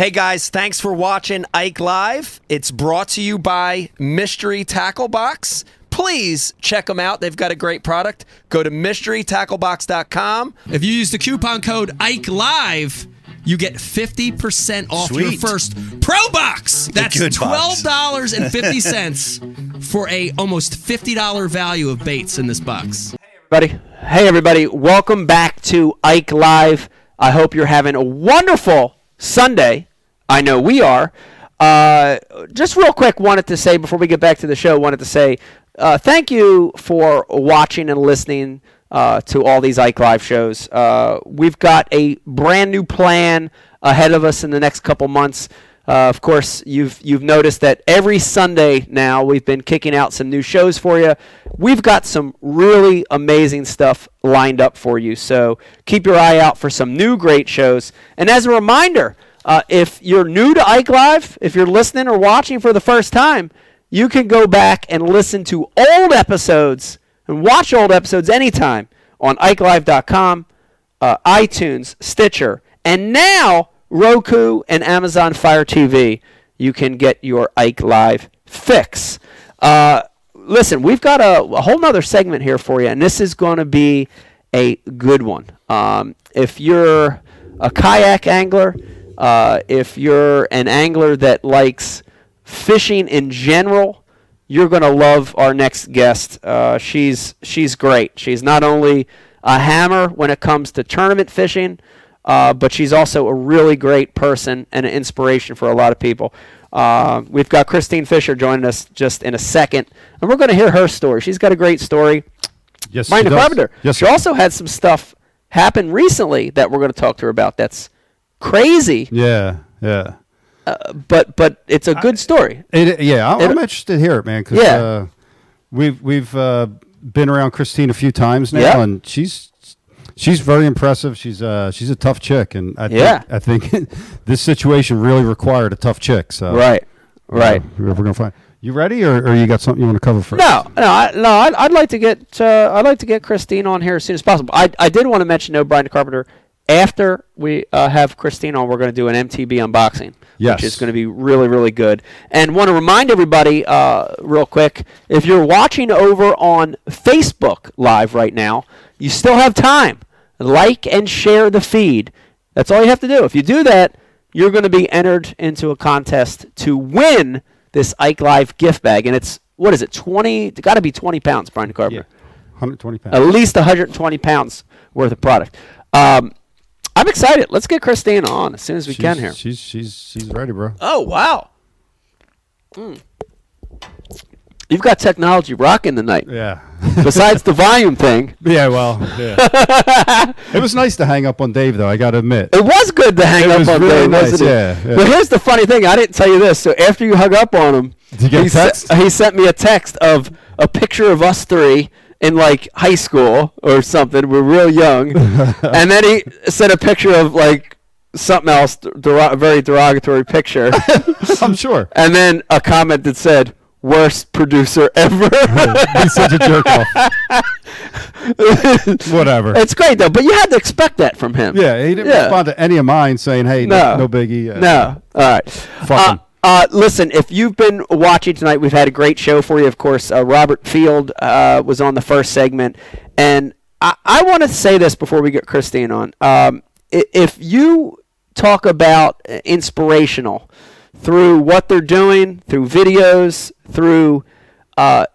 Hey guys, thanks for watching Ike Live. It's brought to you by Mystery Tackle Box. Please check them out. They've got a great product. Go to mysterytacklebox.com. If you use the coupon code Ike Live, you get 50% off your first Pro Box. That's $12.50 for a almost $50 value of baits in this box. everybody. Hey, everybody. Welcome back to Ike Live. I hope you're having a wonderful Sunday. I know we are. Uh, just real quick, wanted to say before we get back to the show, wanted to say uh, thank you for watching and listening uh, to all these Ike Live shows. Uh, we've got a brand new plan ahead of us in the next couple months. Uh, of course, you've you've noticed that every Sunday now we've been kicking out some new shows for you. We've got some really amazing stuff lined up for you. So keep your eye out for some new great shows. And as a reminder, uh, if you're new to Ike Live, if you're listening or watching for the first time, you can go back and listen to old episodes and watch old episodes anytime on IkeLive.com, uh, iTunes, Stitcher, and now Roku and Amazon Fire TV. You can get your Ike Live fix. Uh, listen, we've got a, a whole nother segment here for you, and this is going to be a good one. Um, if you're a kayak angler, uh, if you're an angler that likes fishing in general, you're going to love our next guest. Uh, she's she's great. She's not only a hammer when it comes to tournament fishing, uh, but she's also a really great person and an inspiration for a lot of people. Uh, we've got Christine Fisher joining us just in a second, and we're going to hear her story. She's got a great story. Yes, Brian she the does. Carpenter. Yes, she sir. also had some stuff happen recently that we're going to talk to her about. That's crazy, Yeah, yeah. but but it's a good story. It, yeah, I'm, It- I'm interested to hear it, man. Cause, Yeah. uh, we've we've uh, been around Christine a few times now, Yeah. and she's she's very impressive. She's uh she's a tough chick, and I Yeah. think, I think this situation really required a tough chick. So Right, uh, right. we're gonna find. You ready, or, or you got something you want to cover first? No, no, I, no. I'd, I'd like to get uh, I'd like to get Christine on here as soon as possible. I, I did want to mention though, Brian Carpenter. After we uh, have Christine on, we're going to do an MTB unboxing, Yes. which is going to be really really good. And want to remind everybody, uh, real quick, if you're watching over on Facebook Live right now, you still have time. Like and share the feed. That's all you have to do. If you do that, you're going to be entered into a contest to win this Ike Live gift bag, and it's what is it? Twenty? It's got to be twenty pounds, Brian Yeah, 120 pounds. At least 120 pounds worth of product. Um, I'm excited. Let's get Christine on as soon as we she's, can here. She's she's she's ready, bro. Oh wow. Mm. You've got technology rocking tonight. Yeah. Besides the volume thing, Yeah, well, yeah. it was nice to hang up on Dave, though. I got to admit. it was good to hang It up was on really Dave, nice, wasn't it? yeah, yeah. But here's the funny thing: I didn't tell you this. So after you hung up on him, Did you get he, a se- text? he sent me a text of a picture of us three in like high school or something. We're real young, and then he sent a picture of like something else, dero- very derogatory picture, I'm sure. and then a comment that said. Worst producer ever. He's such a jerk off. Whatever. it's great though, but you had to expect that from him. Yeah, he didn't Yeah. respond to any of mine saying, "Hey, no, No. no, biggie." Uh, No. All right. Fuck Uh. Uh, listen, if you've been watching tonight, we've had a great show for you. Of course, uh, Robert Field uh, was on the first segment. And I, I want to say this before we get Christine on. Um, if you talk about uh, inspirational through what they're doing, through videos, through uh,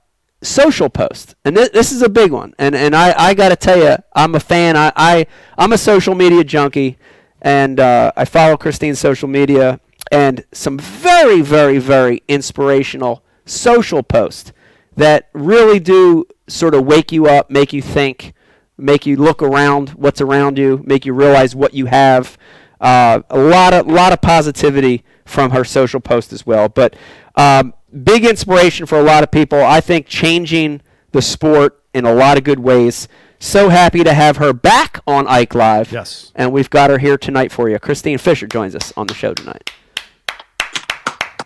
social posts, and th- this is a big one. And and I, I got to tell you, I'm a fan. I, I I'm a social media junkie, and uh, I follow Christine's social media and some very very very inspirational social posts that really do sort of wake you up, make you think, make you look around what's around you, make you realize what you have. Uh, a lot of lot of positivity from her social post as well. But um, big inspiration for a lot of people. I think changing the sport in a lot of good ways. So happy to have her back on Ike Live. Yes. And we've got her here tonight for you. Christine Fisher joins us on the show tonight.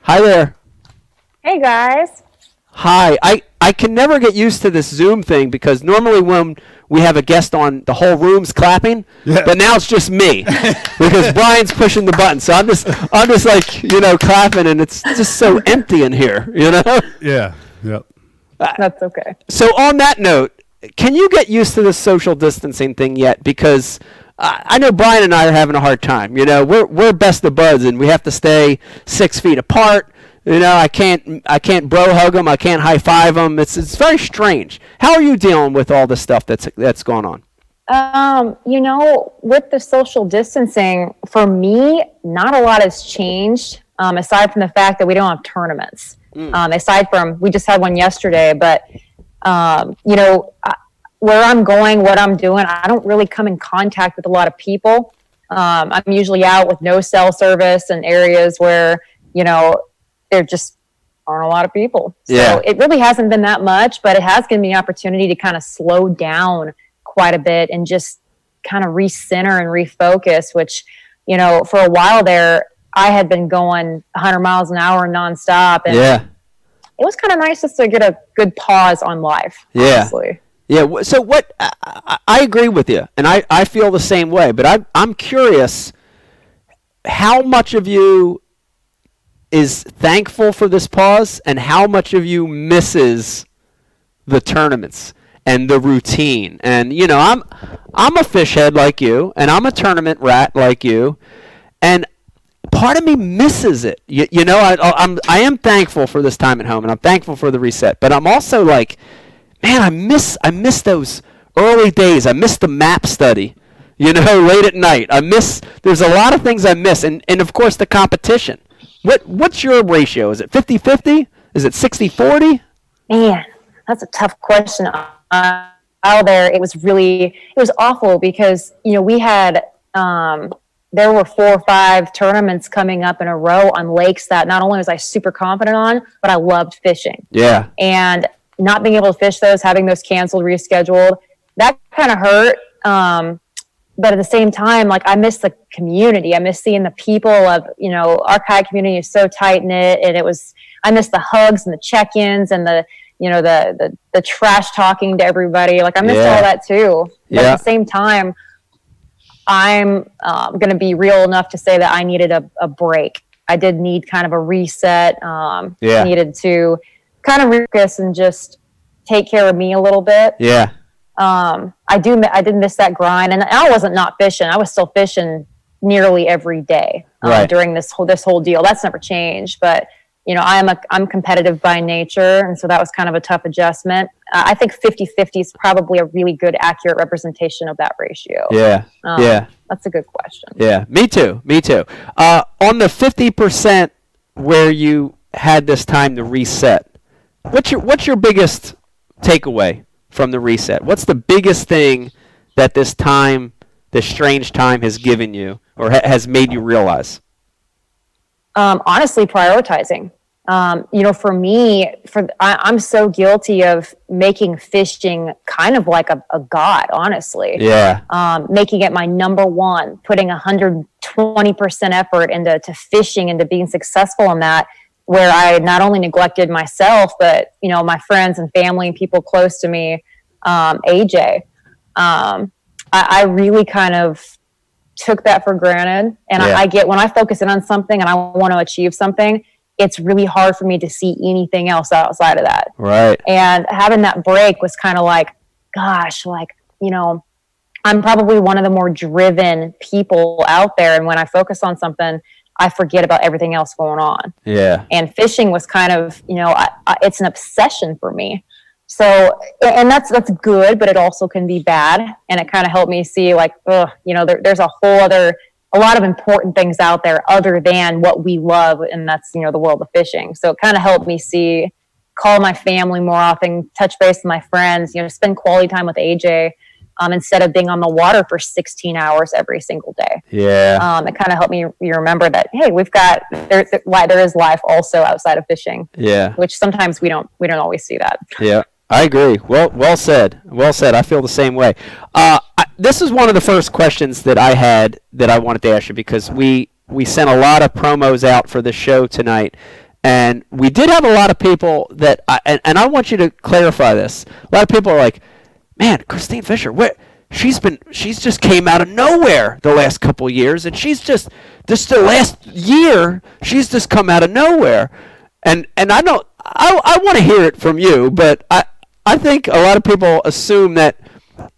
Hi there. Hey guys. Hi. I, I can never get used to this Zoom thing because normally when we have a guest on, the whole room's clapping. Yeah. But now it's just me because Brian's pushing the button. So I'm just, I'm just like, you know, clapping, and it's just so empty in here, you know. Yeah. Yep. Uh, That's okay. So on that note, can you get used to the social distancing thing yet? Because I know Brian and I are having a hard time. You know, we're we're best of buds, and we have to stay six feet apart. You know, I can't I can't bro hug them. I can't high five them. It's it's very strange. How are you dealing with all the stuff that's that's going on? Um, you know, with the social distancing, for me, not a lot has changed. Um, aside from the fact that we don't have tournaments. Um, aside from we just had one yesterday, but um, you know, I, where I'm going, what I'm doing, I don't really come in contact with a lot of people. Um, I'm usually out with no cell service in areas where you know there just aren't a lot of people. So Yeah. it really hasn't been that much, but it has given me an opportunity to kind of slow down quite a bit and just kind of recenter and refocus, which, you know, for a while there, I had been going 100 miles an hour nonstop. And Yeah, it was kind of nice just to get a good pause on life. Yeah. Honestly. Yeah. So what? I, I, agree with you, and I I feel the same way. But I I'm curious, how much of you is thankful for this pause, and how much of you misses the tournaments and the routine. And you know, I'm I'm a fish head like you, and I'm a tournament rat like you, and part of me misses it. You, you know, I, I'm I am thankful for this time at home, and I'm thankful for the reset. But I'm also like, man, I miss I miss those early days. I miss the map study. You know, late at night. I miss. There's a lot of things I miss, and and of course the competition. What what's your ratio? Is it 50-50? Is it 60-40? Man, that's a tough question. Uh, out there, it was really, it was awful because, you know, we had, um, there were four or five tournaments coming up in a row on lakes that not only was I super confident on, but I loved fishing. Yeah. And not being able to fish those, having those canceled, rescheduled, that kind of hurt. Um, but at the same time, like I miss the community. I miss seeing the people of, you know, our kayak community is so tight knit, and it was. I miss the hugs and the check-ins and the, you know, the the, the trash talking to everybody. Like I miss Yeah. all that too. But Yeah. at the same time, I'm um, going to be real enough to say that I needed a, a break. I did need kind of a reset. Um, Yeah. Needed to kind of refocus and just take care of me a little bit. Yeah. Um, I do. I did miss that grind, and I wasn't not fishing. I was still fishing nearly every day um, Right. during this whole this whole deal. That's never changed. But you know, I'm a I'm competitive by nature, and so that was kind of a tough adjustment. Uh, I think 50-50 is probably a really good, accurate representation of that ratio. Yeah. Um, yeah. That's a good question. Yeah, me too. Me too. Uh, on the fifty percent where you had this time to reset, what's your what's your biggest takeaway from the reset? What's the biggest thing that this time, this strange time, has given you or ha- has made you realize? um, honestly prioritizing um, you know for me for I, i'm so guilty of making fishing kind of like a, a god honestly Yeah. um, making it my number one putting 120% effort into to fishing and to being successful in that where i not only neglected myself but you know my friends and family and people close to me um, aj um, I, I really kind of took that for granted. And Yeah. I, I get when I focus in on something and I want to achieve something, it's really hard for me to see anything else outside of that. Right. And having that break was kind of like, gosh, like, you know, I'm probably one of the more driven people out there. And when I focus on something, I forget about everything else going on. Yeah. And fishing was kind of, you know, I, I, it's an obsession for me. So, and that's that's good, but it also can be bad. And it kind of helped me see, like, ugh, you know, there, there's a whole other, a lot of important things out there other than what we love, and that's you know the world of fishing. So it kind of helped me see, call my family more often, touch base with my friends, you know, spend quality time with AJ. Um, instead of being on the water for 16 hours every single day, Yeah. um, it kind of helped me you remember that hey, we've got there, there, why there is life also outside of fishing Yeah. which sometimes we don't we don't always see that. Yeah, I agree. Well, well said. Well said. I feel the same way. Uh, I, this is one of the first questions that I had that I wanted to ask you because we we sent a lot of promos out for the show tonight, and we did have a lot of people that I, and, and I want you to clarify this. A lot of people are like, man, Christine Fisher? She's been, she's just came out of nowhere the last couple years, and she's just, this the last year, she's just come out of nowhere, and and I don't, I, I want to hear it from you, but I, I think a lot of people assume that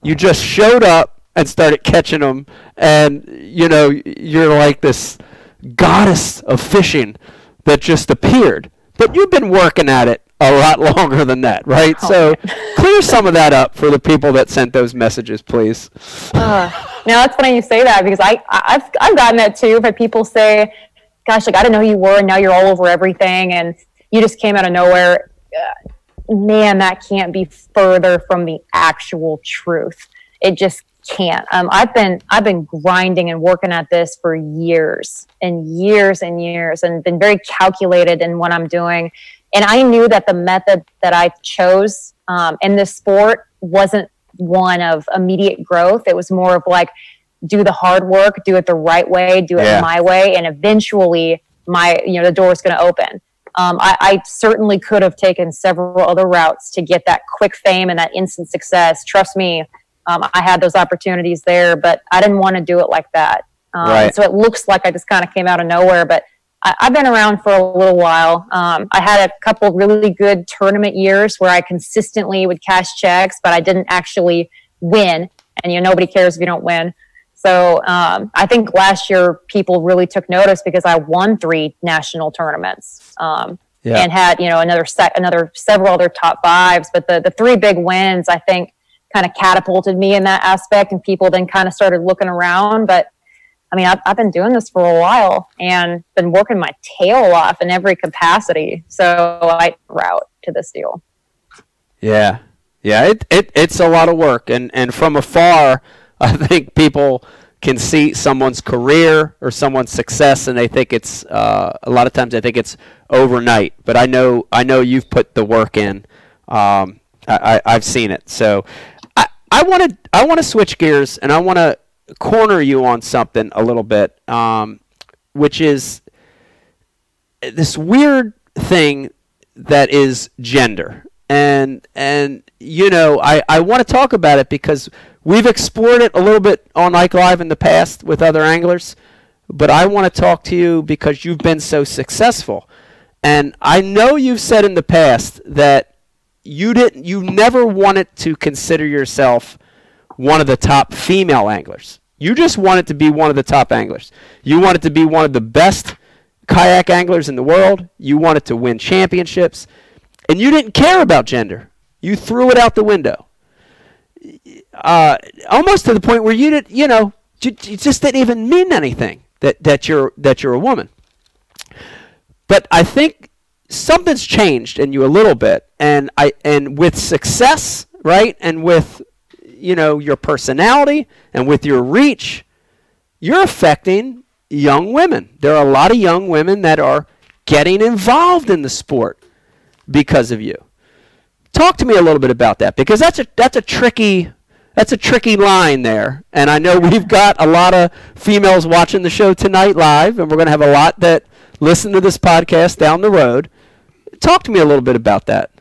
you just showed up and started catching them, and you know you're like this goddess of fishing that just appeared. But you've been working at it a lot longer than that, right? Oh, so clear some of that up for the people that sent those messages, please. Uh, now that's funny you say that because I, I- I've I've gotten that too. But people say, "Gosh, like I didn't know who you were, and now you're all over everything, and you just came out of nowhere." Uh, man, that can't be further from the actual truth. It just can't. Um, I've been I've been grinding and working at this for years and years and years, and been very calculated in what I'm doing. And I knew that the method that I chose um, in this sport wasn't one of immediate growth. It was more of like do the hard work, do it the right way, do it Yeah. my way, and eventually my you know the door is going to open. Um, I, I certainly could have taken several other routes to get that quick fame and that instant success. Trust me, um, I had those opportunities there, but I didn't want to do it like that. Um, Right. So it looks like I just kind of came out of nowhere, but I, I've been around for a little while. Um, I had a couple really good tournament years where I consistently would cash checks, but I didn't actually win. And you know, nobody cares if you don't win. So um, I think last year people really took notice because I won three national tournaments um, Yeah. and had you know another sec- another several other top fives. But the the three big wins I think kind of catapulted me in that aspect, and people then kind of started looking around. But I mean, I've, I've been doing this for a while and been working my tail off in every capacity. So I route to this deal. Yeah, yeah, it, it it's a lot of work, and and from afar, I think people can see someone's career or someone's success, and they think it's uh, a lot of times they think it's overnight. But I know I know you've put the work in. Um, I, I I've seen it, so I I want to I want to switch gears, and I want to corner you on something a little bit, um, which is this weird thing that is gender. And and you know i i want to talk about it because we've explored it a little bit on ike live in the past with other anglers but i want to talk to you because you've been so successful. And i know you've said in the past that you didn't you never wanted to consider yourself one of the top female anglers you just wanted to be one of the top anglers you wanted to be one of the best kayak anglers in the world. You wanted to win championships, and you didn't care about gender. You threw it out the window. Uh, almost to the point where you did, you know, you, you just didn't even mean anything that, that you're that you're a woman. But I think something's changed in you a little bit, and I and with success, right, and with you know your personality and with your reach, you're affecting young women. There are a lot of young women that are getting involved in the sport because of you. Talk to me a little bit about that because that's a that's a tricky that's a tricky line there. And I know we've got a lot of females watching the show tonight live and we're going to have a lot that listen to this podcast down the road. Talk to me a little bit about that.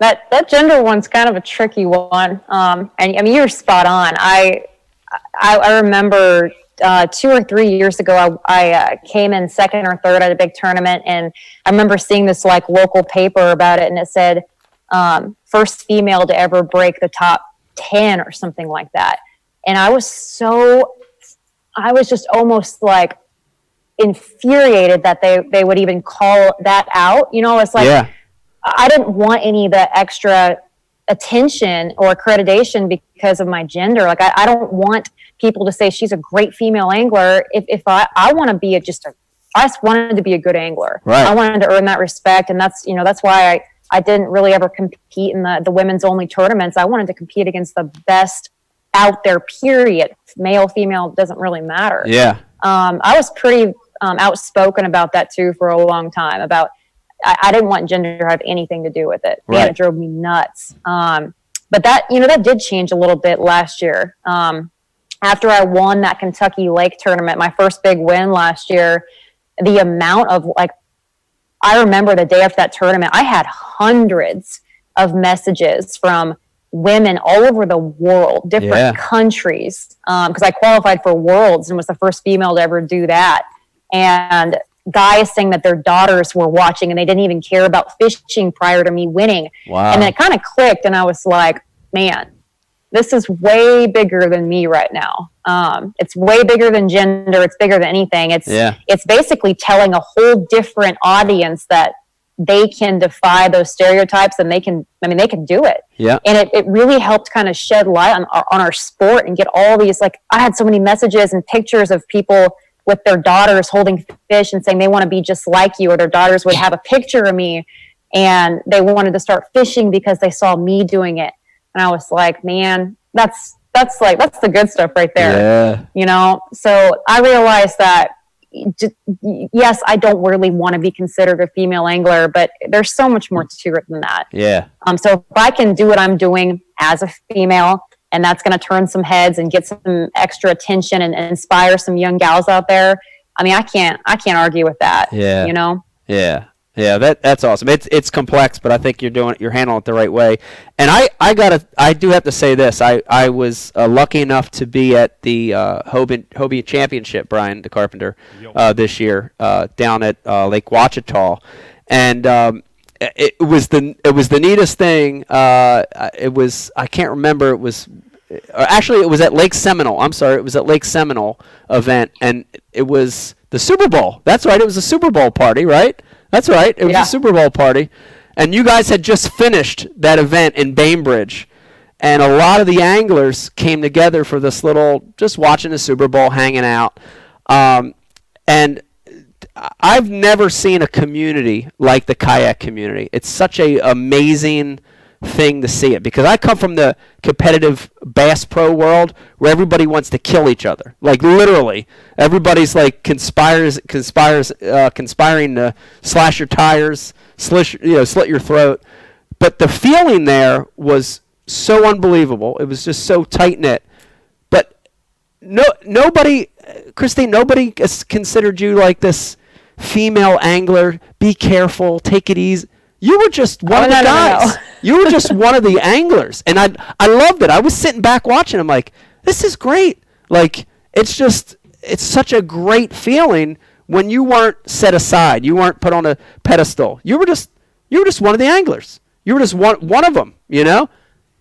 That that gender one's kind of a tricky one. Um, and I mean, you're spot on. I I, I remember uh, two or three years ago, I, I uh, came in second or third at a big tournament, and I remember seeing this like local paper about it, and it said um, first female to ever break the top ten or something like that. And I was so, I was just almost like infuriated that they they would even call that out. You know, it's like. yeah. I didn't want any of the extra attention or accreditation because of my gender. Like I, I don't want people to say she's a great female angler. If, if I, I want to be a, just a, I just wanted to be a good angler. Right. I wanted to earn that respect. And that's, you know, that's why I, I didn't really ever compete in the, the women's only tournaments. I wanted to compete against the best out there, period. Male, female, doesn't really matter Yeah. um, I was pretty um, outspoken about that too for a long time. About I, I didn't want gender to have anything to do with it. Man, Right. it drove me nuts. Um, but that you know that did change a little bit last year. Um, after I won that Kentucky Lake tournament, my first big win last year, the amount of like I remember the day after that tournament, I had hundreds of messages from women all over the world, different Yeah. countries. Because I qualified for Worlds and was the first female to ever do that. And guys saying that their daughters were watching and they didn't even care about fishing prior to me winning. Wow. And then it kind of clicked, and I was like, man, this is way bigger than me right now. Um, it's way bigger than gender. It's bigger than anything. It's Yeah. it's basically telling a whole different audience that they can defy those stereotypes and they can. I mean, they can do it. Yeah. And it, it really helped kind of shed light on our, on our sport and get all these like I had so many messages and pictures of people with their daughters holding fish and saying they want to be just like you, or their daughters would have a picture of me and they wanted to start fishing because they saw me doing it. And I was like, man, that's that's like that's the good stuff right there. Yeah. You know? So I realized that yes, I don't really want to be considered a female angler, but there's so much more to it than that. Yeah. Um, so if I can do what I'm doing as a female, and that's going to turn some heads and get some extra attention and, and inspire some young gals out there, I mean, I can't, I can't argue with that. Yeah. You know. Yeah. Yeah, that that's awesome. It's it's complex, but I think you're doing. You're handling it the right way. And I I gotta I do have to say this. I I was uh, lucky enough to be at the uh, Hobie Hobie Championship, Brian the Carpenter, uh, this year uh, down at uh, Lake Ouachita, and um, it, was the it was the neatest thing. Uh, it was I can't remember. It was or actually it was at Lake Seminole. I'm sorry, it was at Lake Seminole event, and it was the Super Bowl. That's right, it was a Super Bowl party, right? That's right, it was Yeah. a Super Bowl party, and you guys had just finished that event in Bainbridge, and a lot of the anglers came together for this little, just watching the Super Bowl, hanging out, um, and I've never seen a community like the kayak community. It's such a amazing thing to see it because I come from the competitive bass pro world where everybody wants to kill each other. Like literally, everybody's like conspires conspires uh, conspiring to slash your tires, slish you know, slit your throat. But the feeling there was so unbelievable. It was just so tight knit. But no nobody Christine nobody considered you like this female angler be careful take it easy. You were just one Oh, of the no, no, no, guys. No. you were just one of the anglers. And i i loved it. I was sitting back watching. I'm like this is great. Like it's just it's such a great feeling when you weren't set aside. You weren't put on a pedestal. You were just you were just one of the anglers. You were just one one of them you know?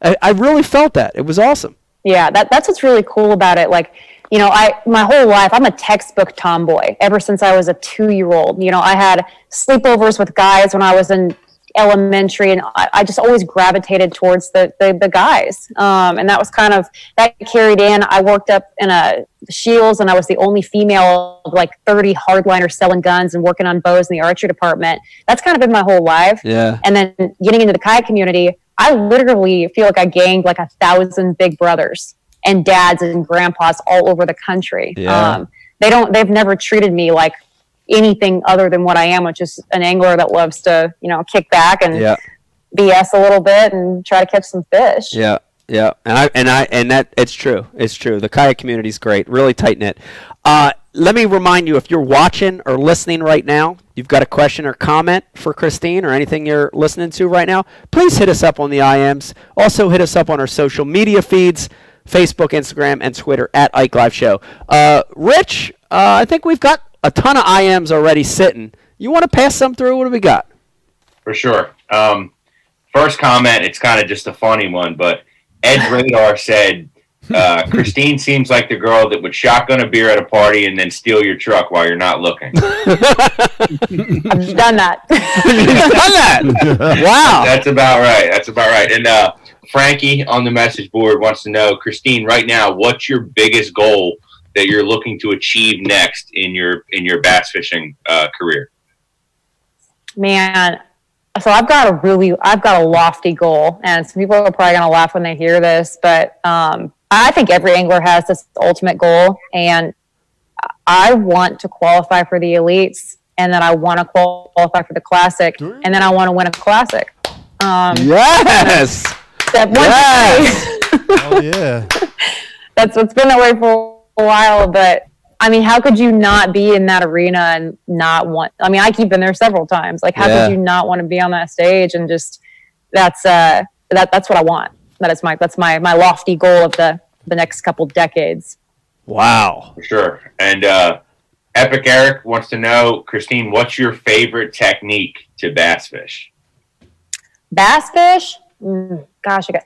I, I really felt that. It was awesome. Yeah, that, that's what's really cool about it. Like, you know, I my whole life I'm a textbook tomboy ever since I was a two year old. You know, I had sleepovers with guys when I was in elementary, and I, I just always gravitated towards the the, the guys. Um, and that was kind of that carried in. I worked up in a Scheels, and I was the only female of like 30 hardliners selling guns and working on bows in the archery department. That's kind of been my whole life. yeah And then getting into the kayak community, I literally feel like I gained like a thousand big brothers and dads and grandpas all over the country. Yeah. Um, they don't, they've never treated me like anything other than what I am, which is an angler that loves to, you know, kick back and yeah BS a little bit and try to catch some fish. Yeah, yeah, and I and I and that it's true. It's true. The kayak community is great, really tight knit. Uh, let me remind you, if you're watching or listening right now, you've got a question or comment for Christine or anything you're listening to right now, please hit us up on the IMs. Also, hit us up on our social media feeds. Facebook, Instagram, and Twitter at Ike Live Show. Uh, Rich, uh, I think we've got a ton of IMs already sitting. You want to pass some through? What do we got? For sure. Um, first comment, it's kind of just a funny one, but Ed Radar said, uh, Christine seems like the girl that would shotgun a beer at a party and then steal your truck while you're not looking. I've done that. You've done that. wow. That's about right. That's about right. And uh, Frankie on the message board wants to know, Christine, right now, what's your biggest goal that you're looking to achieve next in your in your bass fishing uh, career? man so i've got a really i've got a lofty goal and some people are probably going to laugh when they hear this but um, i think every angler has this ultimate goal and i want to qualify for the elites and then i want to qualify for the classic and then i want to win a classic um, Yes. That one Yes. Oh yeah. that's what's been that way for a while but i mean how could you not be in that arena and not want i mean i keep been there several times like how Yeah. could you not want to be on that stage and just that's uh that that's what I want. That is my that's my my lofty goal of the the next couple decades. Wow. For sure. And uh, Epic Eric wants to know, Christine, what's your favorite technique to bass fish? Bass fish, mm, gosh, I got.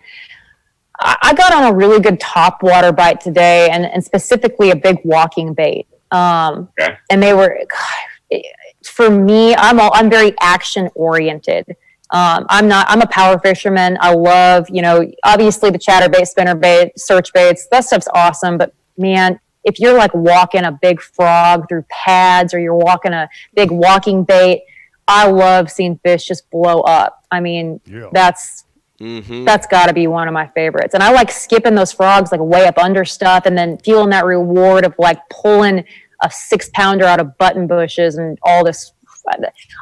I I got on a really good top water bite today, and, and specifically a big walking bait. Um, Okay. And they were, God, for me, I'm all, I'm very action oriented. Um, I'm not. I'm a power fisherman. I love, you know, obviously the chatterbait, spinnerbait, search baits. That stuff's awesome. But man, if you're like walking a big frog through pads, or you're walking a big walking bait, I love seeing fish just blow up. I mean, that's Mm-hmm. that's got to be one of my favorites. And I like skipping those frogs like way up under stuff, and then feeling that reward of like pulling a six pounder out of button bushes and all this.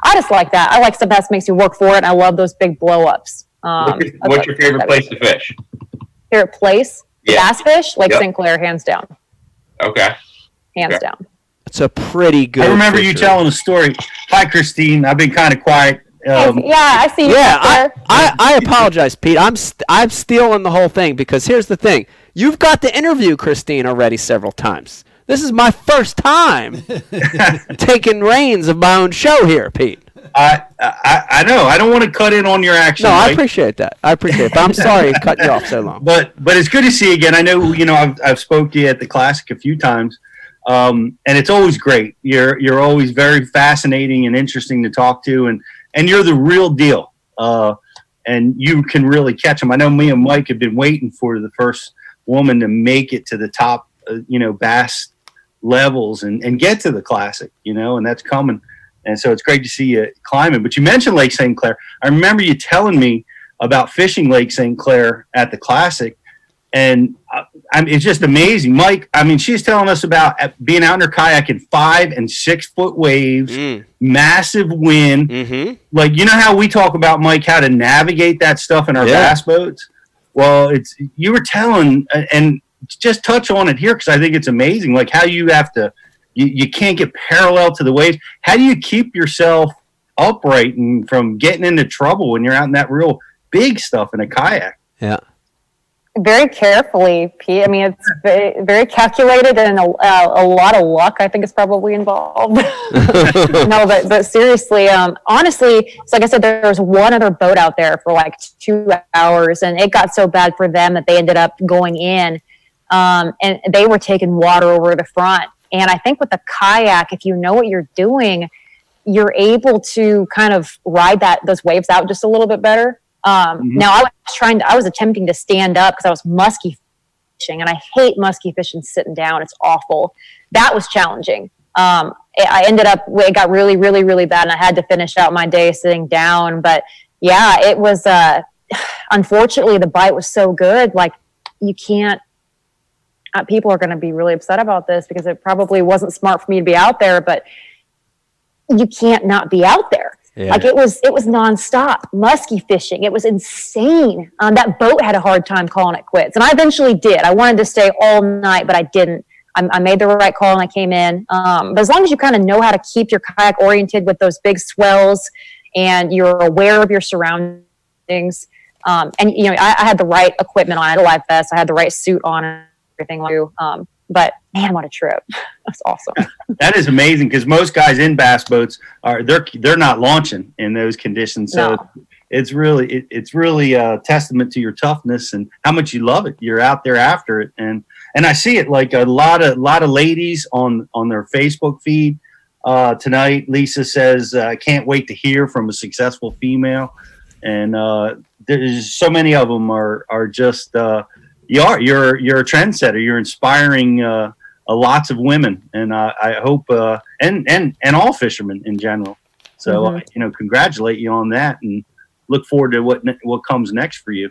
I just like that. I like stuff that makes you work for it. And I love those big blow ups. Um, what's your, what's your favorite place to fish? Favorite place? Yeah. Bass fish, Lake Yep. St. Clair, hands down, Okay. hands Okay. down. It's a pretty good. I remember you telling a story. Hi, Christine. I've been kind of quiet. Um, yeah, I see. you Yeah, I. I, I apologize, Pete. I'm st- I'm stealing the whole thing because here's the thing: you've got to interview Christine already several times. This is my first time taking reins of my own show here, Pete. I, I I know. I don't want to cut in on your action. No, I appreciate that. I appreciate it, but I'm sorry I cut you off so long. but but it's good to see you again. I know you know I've I've spoke to you at the classic a few times, um, and it's always great. You're you're always very fascinating and interesting to talk to, and and you're the real deal. Uh, and you can really catch them. I know me and Mike have been waiting for the first woman to make it to the top, uh, you know, bass levels and, and get to the classic, you know, and that's coming. And so it's great to see you climbing. But you mentioned Lake St. Clair. I remember you telling me about fishing Lake St. Clair at the classic. And uh, I mean, it's just amazing. Mike, I mean, she's telling us about uh, being out in her kayak in five and six foot waves, Mm, massive wind. mm-hmm. Like, you know how we talk about, Mike, how to navigate that stuff in our Yeah. bass boats? Well, it's you were telling, uh, and just touch on it here because I think it's amazing. Like how you have to, you, you can't get parallel to the waves. How do you keep yourself upright and from getting into trouble when you're out in that real big stuff in a kayak? Yeah. Very carefully, Pete. I mean, it's very, very calculated and a, uh, a lot of luck. I think is probably involved. no, but but seriously, um, honestly, so like I said, there was one other boat out there for like two hours, and it got so bad for them that they ended up going in, um, and they were taking water over the front. And I think with a kayak, if you know what you're doing, you're able to kind of ride that those waves out just a little bit better. Um, Mhm. Now I was trying to, I was attempting to stand up because I was musky fishing, and I hate musky fishing sitting down. It's awful. That was challenging. Um, I ended up it got really, really, really bad, and I had to finish out my day sitting down. But yeah, it was. Uh, unfortunately, the bite was so good, like you can't. Uh, people are going to be really upset about this because it probably wasn't smart for me to be out there, but you can't not be out there. Yeah. Like it was, it was nonstop musky fishing. It was insane. Um, that boat had a hard time calling it quits, and I eventually did. I wanted to stay all night, but I didn't. I, I made the right call and I came in. Um, but as long as you kind of know how to keep your kayak oriented with those big swells, and you're aware of your surroundings, um, and you know I, I had the right equipment on. I had a life vest. I had the right suit on everything. Um, but man, what a trip! That's awesome. That is amazing because most guys in bass boats are they're they're not launching in those conditions. So No. it's really it, it's really a testament to your toughness and how much you love it. You're out there after it, and and I see it like a lot of lot of ladies on on their Facebook feed uh, tonight. Lisa says, "I can't wait to hear from a successful female," and uh, there's so many of them are are just uh, you are you're you're a trendsetter. You're inspiring. Uh, uh, lots of women, and uh, I hope uh, and and and all fishermen in general. So uh, you know, congratulate you on that, and look forward to what ne- what comes next for you.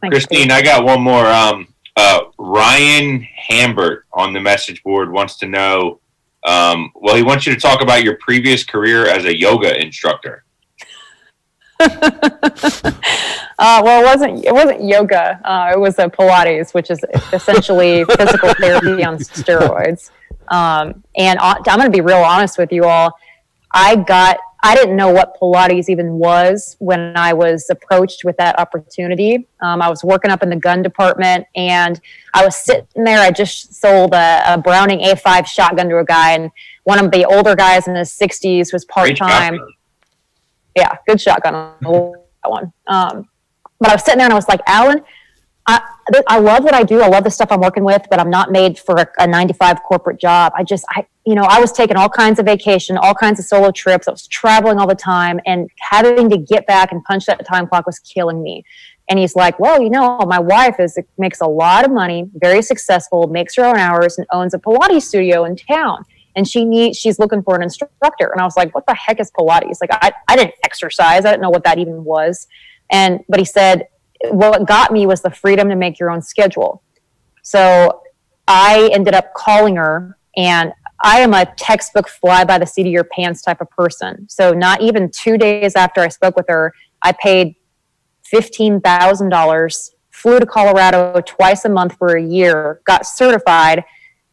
Thanks, Christine, I got one more. Um, uh, Ryan Hambert on the message board wants to know. Um, well, he wants you to talk about your previous career as a yoga instructor. Uh, well, it wasn't. It wasn't yoga. Uh, it was a Pilates, which is essentially physical therapy on steroids. Um, and on, I'm going to be real honest with you all. I got I didn't know what Pilates even was when I was approached with that opportunity. Um, I was working up in the gun department and I was sitting there. I just sold a, a Browning A5 shotgun to a guy, and one of the older guys in his 60s was part Great time. Yeah, good shotgun on that one. Um, but I was sitting there and I was like, Alan, I, I love what I do. I love the stuff I'm working with, but I'm not made for a, a nine to five corporate job. I just, I, you know, I was taking all kinds of vacation, all kinds of solo trips. I was traveling all the time and having to get back and punch that time clock was killing me. And he's like, well, you know, my wife is makes a lot of money, very successful, makes her own hours and owns a Pilates studio in town. And she needs, she's looking for an instructor. And I was like, what the heck is Pilates? Like, I, I didn't exercise. I didn't know what that even was. And, but he said, what got me was the freedom to make your own schedule. So I ended up calling her, and I am a textbook fly by the seat of your pants type of person. So not even two days after I spoke with her, I paid fifteen thousand dollars, flew to Colorado twice a month for a year, got certified,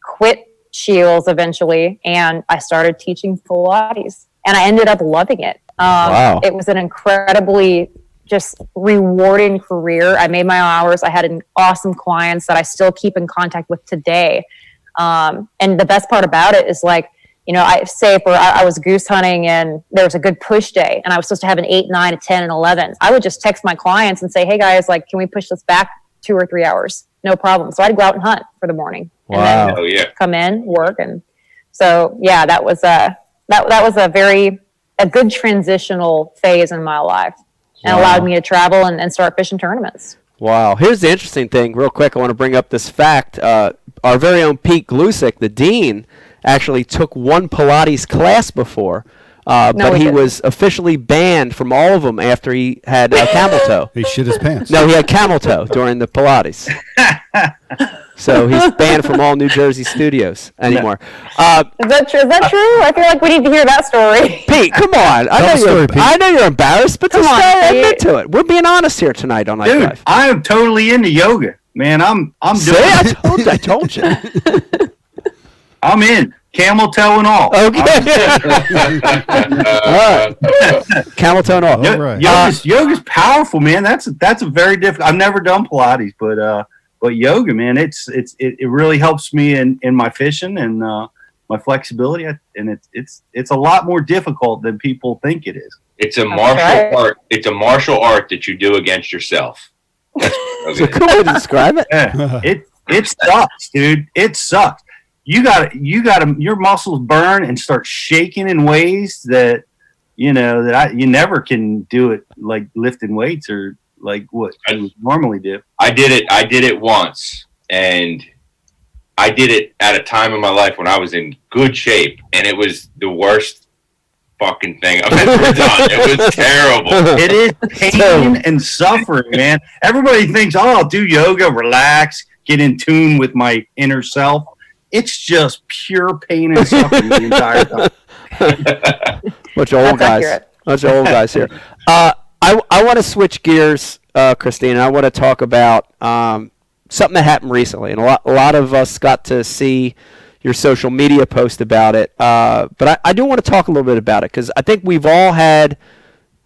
quit Scheels eventually, and I started teaching Pilates, and I ended up loving it. Um, Wow. It was an incredibly just rewarding career. I made my hours. I had an awesome clients that I still keep in contact with today. Um, and the best part about it is like, you know, I say for I, I was goose hunting and there was a good push day and I was supposed to have an eight, nine, a 10, and 11. I would just text my clients and say, hey guys, like, can we push this back two or three hours? No problem. So I'd go out and hunt for the morning and then Oh yeah. come in, work. And so, yeah, that was a, that, that was a very, a good transitional phase in my life and Wow. allowed me to travel and, and start fishing tournaments. Wow. Here's the interesting thing, real quick. I want to bring up this fact. Uh, our very own Pete Gluszek, the dean, actually took one Pilates class before, uh, No, but he he didn't. was officially banned from all of them after he had uh, camel toe. He shit his pants. No, he had camel toe during the Pilates. so he's banned from all New Jersey studios anymore. Uh, Is that true? Is that true? I feel like we need to hear that story. Pete, come on. I know, the you're, story, Pete. I know you're embarrassed, but Come just on, uh, admit to it. We're being honest here tonight on Night Dude, Live. I am totally into yoga, man. I'm I'm See, doing. I told you. I told you. I'm in camel toe and all. Okay. Uh, Camel toe and all. Yo- All right. yoga's, yoga's powerful, man. That's that's a very different. I've never done Pilates, but uh, but yoga, man, it's it's it, it really helps me in in my fishing and uh, my flexibility, and it's it's it's a lot more difficult than people think it is. it's a martial right. art. It's a martial art that you do against yourself. That's It's a good way to describe it. Yeah, it it sucks, dude. It sucks. You got to you got to your muscles burn and start shaking in ways that you know that I you never can do it like lifting weights or like what you normally do. I did it. I did it once, and I did it at a time in my life when I was in good shape, and it was the worst fucking thing I've ever done. It was terrible. It is pain and suffering, man. Everybody thinks, "Oh, I'll do yoga, relax, get in tune with my inner self." It's just pure pain and suffering the entire time. Bunch of old That's guys. accurate. Bunch of old guys here. Uh, I, I want to switch gears, uh, Christine. I want to talk about um, something that happened recently, and a lot, a lot of us got to see your social media post about it. Uh, but I, I do want to talk a little bit about it because I think we've all had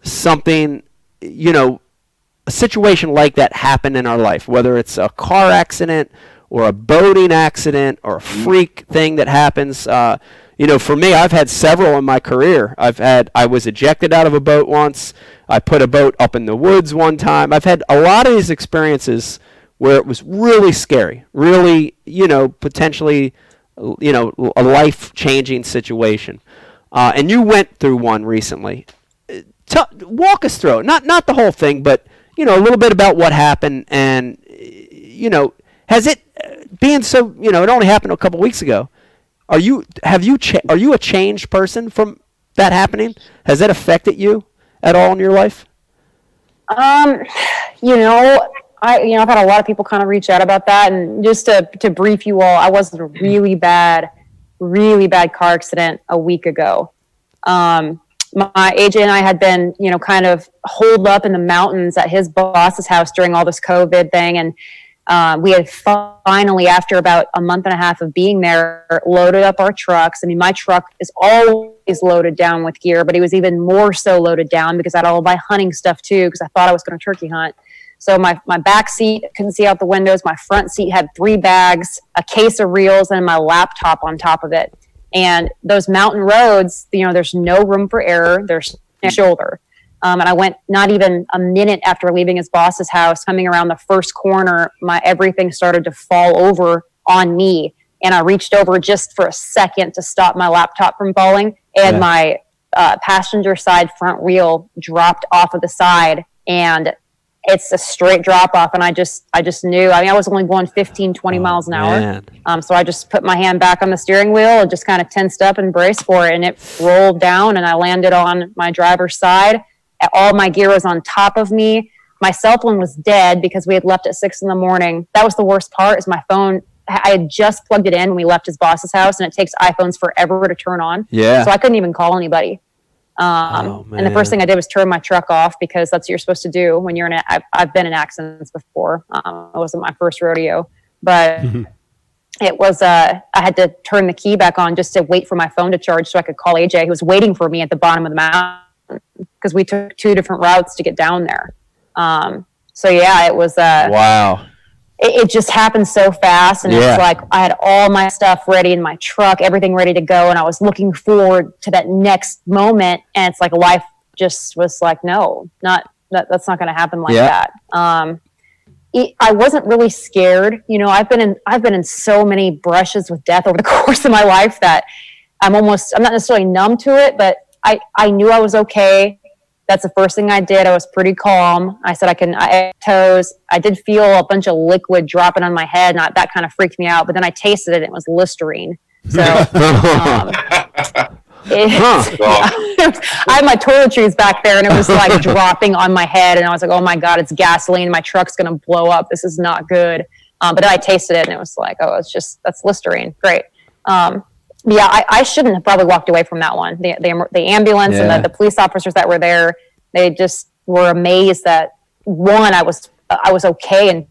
something, you know, a situation like that happen in our life, whether it's a car accident or a boating accident or a freak thing that happens. Uh, you know, for me, I've had several in my career. I've had, I was ejected out of a boat once. I put a boat up in the woods one time. I've had a lot of these experiences where it was really scary, really, you know, potentially, you know, a life changing situation. Uh, and you went through one recently tell, walk us through it. Not not the whole thing, but you know a little bit about what happened, and you know, has it uh, being so? You know, it only happened a couple weeks ago. Are you have you cha- are you a changed person from that happening? Has that affected you at all in your life? Um, you know, I you know I've had a lot of people kind of reach out about that, and just to to brief you all, I was in a really bad, really bad car accident a week ago. Um, my AJ and I had been, you know, kind of holed up in the mountains at his boss's house during all this COVID thing, and um, we had finally, after about a month and a half of being there, loaded up our trucks. I mean, my truck is always loaded down with gear, but it was even more so loaded down because I had all my hunting stuff too, because I thought I was going to turkey hunt. So my, my back seat couldn't see out the windows. My front seat had three bags, a case of reels, and my laptop on top of it. And those mountain roads, you know, there's no room for error. There's no shoulder. Um, and I went not even a minute after leaving his boss's house, coming around the first corner, my everything started to fall over on me. And I reached over just for a second to stop my laptop from falling. And Yeah. my uh, passenger side front wheel dropped off of the side. And it's a straight drop off. And I just, I just knew, I mean, I was only going 15, 20 miles an hour. Um, so I just put my hand back on the steering wheel and just kind of tensed up and braced for it. And it rolled down and I landed on my driver's side. All my gear was on top of me. My cell phone was dead because we had left at six in the morning. That was the worst part is my phone. I had just plugged it in when we left his boss's house and it takes iPhones forever to turn on. Yeah. So I couldn't even call anybody. Um, Oh, and the first thing I did was turn my truck off because that's what you're supposed to do when you're in a. I've, I've been in accidents before. Um, it wasn't my first rodeo, but it was. Uh, I had to turn the key back on just to wait for my phone to charge so I could call AJ, who was waiting for me at the bottom of the mountain because we took two different routes to get down there. Um, so yeah, it was. Uh, Wow. it, it just happened so fast and Yeah. it's like i had all my stuff ready in my truck everything ready to go and i was looking forward to that next moment and it's like life just was like no not that, that's not going to happen like Yeah. that um it, i wasn't really scared you know i've been in i've been in so many brushes with death over the course of my life that i'm almost i'm not necessarily numb to it but i i knew i was okay that's the first thing I did. I was pretty calm. I said I can I toes. I did feel a bunch of liquid dropping on my head, and I, that kind of freaked me out. But then I tasted it; and it was Listerine. So um, it, I had my toiletries back there, and it was like dropping on my head, and I was like, "Oh my god, it's gasoline! My truck's gonna blow up. This is not good." Um, but then I tasted it, and it was like, "Oh, it's just that's Listerine. Great." Um, yeah, I, I shouldn't have probably walked away from that one. The the, the ambulance Yeah. and the, the police officers that were there, they just were amazed that one, I was I was okay, and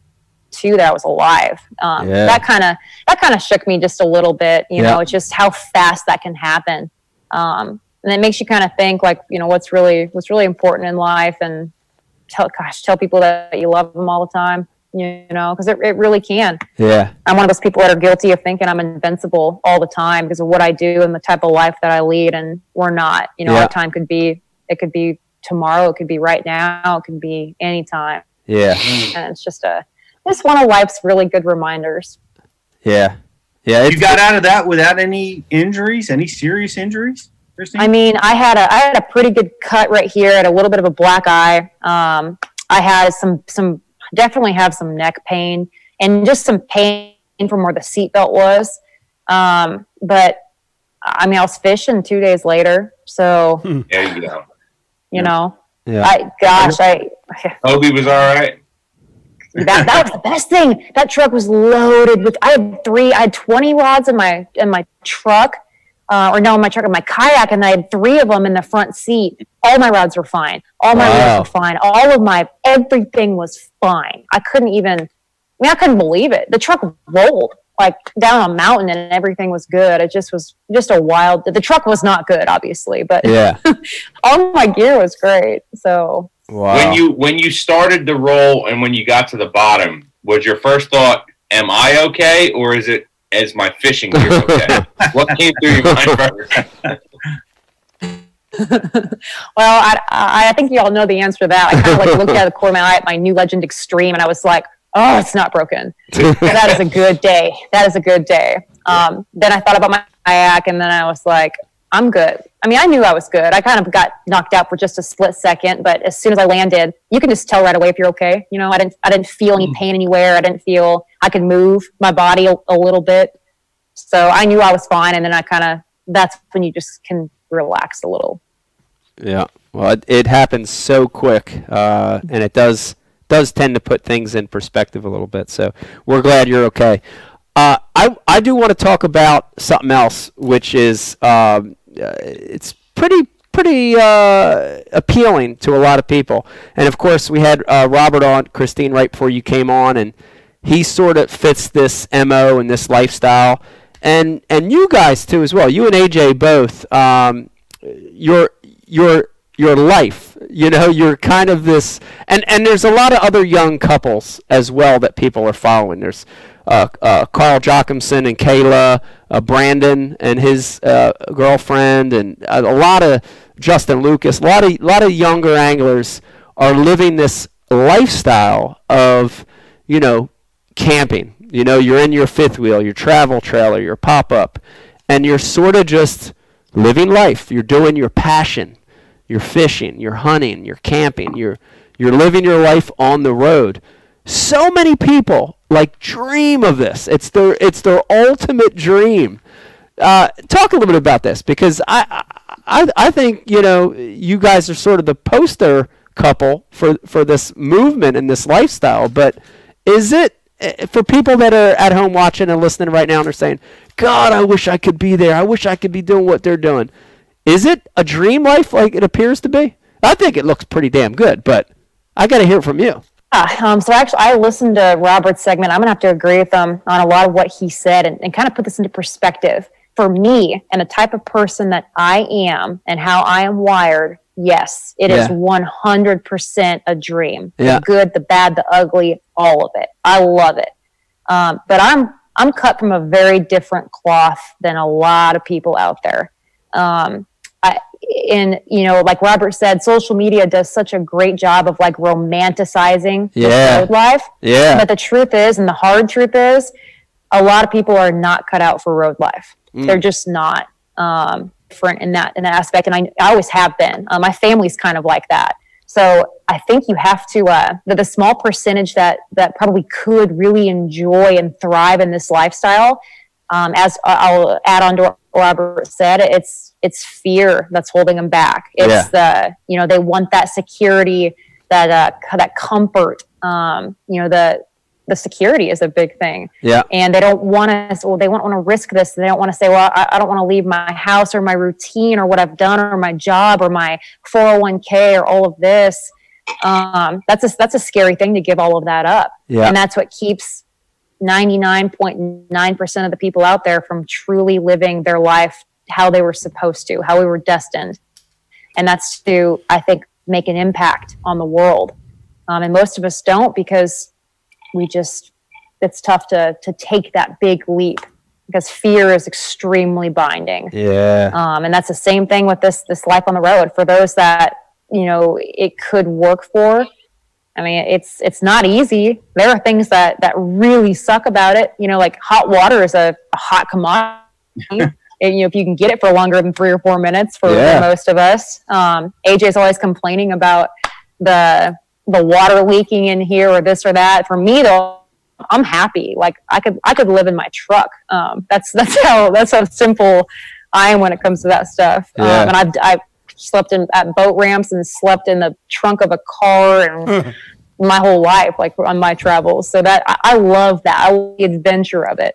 two, that I was alive. Um, Yeah. That kind of that kind of shook me just a little bit. You Yeah. know, it's just how fast that can happen, um, and it makes you kind of think like, you know, what's really what's really important in life, and tell gosh, tell people that you love them all the time. You know, because it, it really can. Yeah. I'm one of those people that are guilty of thinking I'm invincible all the time because of what I do and the type of life that I lead, and we're not. You know, Yeah. our time could be it could be tomorrow, it could be right now, it could be anytime, Yeah. and it's just a just one of life's really good reminders. Yeah. Yeah. You got out of that without any injuries, any serious injuries, Christine? I mean, I had a I had a pretty good cut right here, had a little bit of a black eye. Um, I had some some definitely have some neck pain and just some pain from where the seatbelt was. Um, but I mean, I was fishing two days later, so There you go. you know, Yeah. I gosh, I Hobie was all right. that, that was the best thing. That truck was loaded with. I had three. I had twenty rods in my in my truck, uh, or no, in my truck in my kayak, and I had three of them in the front seat. All my rods were fine. All my Wow. reels were fine. All of my everything was fine. I couldn't even. I mean, I couldn't believe it. The truck rolled like down a mountain, and everything was good. It just was just a wild. The truck was not good, obviously, but Yeah. all my gear was great. So Wow. When you when you started the roll and when you got to the bottom, was your first thought, "Am I okay?" or is it, "Is my fishing gear okay?" what came through your mind first? Well, I, I I think you all know the answer to that. I kind of like looked out of the corner of my eye at my new Legend Extreme, and I was like, "Oh, it's not broken. that is a good day. That is a good day." Um, then I thought about my kayak, and then I was like, "I'm good." I mean, I knew I was good. I kind of got knocked out for just a split second, but as soon as I landed, you can just tell right away if you're okay. You know, I didn't I didn't feel any pain anywhere. I didn't feel I could move my body a, a little bit, so I knew I was fine. And then I kind of that's when you just can relax a little. Yeah. Well, it, it happens so quick, uh, and it does does tend to put things in perspective a little bit. So we're glad you're okay. Uh, I I do want to talk about something else, which is um, it's pretty pretty uh, appealing to a lot of people. And of course, we had uh, Robert on Christine right before you came on, and he sort of fits this mo and this lifestyle, and and you guys too as well. You and AJ both. Um, your your your life. You know, you're kind of this, and and there's a lot of other young couples as well that people are following. There's uh, uh, Carl Jocumsen and Kayla, uh, Brandon and his uh, girlfriend, and a, a lot of Justin Lucas. A lot of lot of younger anglers are living this lifestyle of, you know, camping. You know, you're in your fifth wheel, your travel trailer, your pop up, and you're sort of just living life. You're doing your passion. You're fishing, you're hunting, you're camping, you're you're living your life on the road. So many people like dream of this. It's their it's their ultimate dream. Uh, talk a little bit about this because I, I I think you know you guys are sort of the poster couple for for this movement and this lifestyle. But is it eh, for people that are at home watching and listening right now and are saying, "God, I wish I could be there. I wish I could be doing what they're doing." Is it a dream life like it appears to be? I think it looks pretty damn good, but I got to hear from you. Yeah, um, so actually, I listened to Robert's segment. I'm gonna have to agree with him on a lot of what he said, and, and kind of put this into perspective. For me, and the type of person that I am, and how I am wired, yes, it is Yeah. 100% a dream. Yeah. The good, the bad, the ugly, all of it. I love it. Um, but I'm I'm cut from a very different cloth than a lot of people out there. Um, I, and you know, like Robert said, social media does such a great job of like romanticizing Yeah. road life. Yeah. But the truth is, and the hard truth is, a lot of people are not cut out for road life. Mm. They're just not um, different in that in that aspect. And I, I always have been. Uh, my family's kind of like that. So I think you have to uh, the, the small percentage that that probably could really enjoy and thrive in this lifestyle. Um, as uh, I'll add on to what Robert said, it's it's fear that's holding them back. It's the you know they want that security, that uh, that comfort. Um, you know the the security is a big thing Yeah. and they don't want to well they won't want to risk this they don't want to say well I, I don't want to leave my house or my routine or what i've done or my job or my 401k or all of this um, that's a that's a scary thing to give all of that up Yeah. and that's what keeps 99.9% of the people out there from truly living their life how they were supposed to how we were destined. And that's to i think make an impact on the world. Um, and most of us don't because we just it's tough to to take that big leap because fear is extremely binding. Yeah. um, and that's the same thing with this this life on the road. For those that you know it could work for i mean it's it's not easy. There are things that that really suck about it. You know like hot water is a, a hot commodity you know if you can get it for longer than three or four minutes for, for Yeah. most of us um, aj's always complaining about the the water leaking in here or this or that. For me though i'm happy. Like i could i could live in my truck. Um, that's that's how that's how simple i am when it comes to that stuff. Yeah. um, and i've i've slept in at boat ramps and slept in the trunk of a car and my whole life like on my travels. So that i, I love that. I love the adventure of it.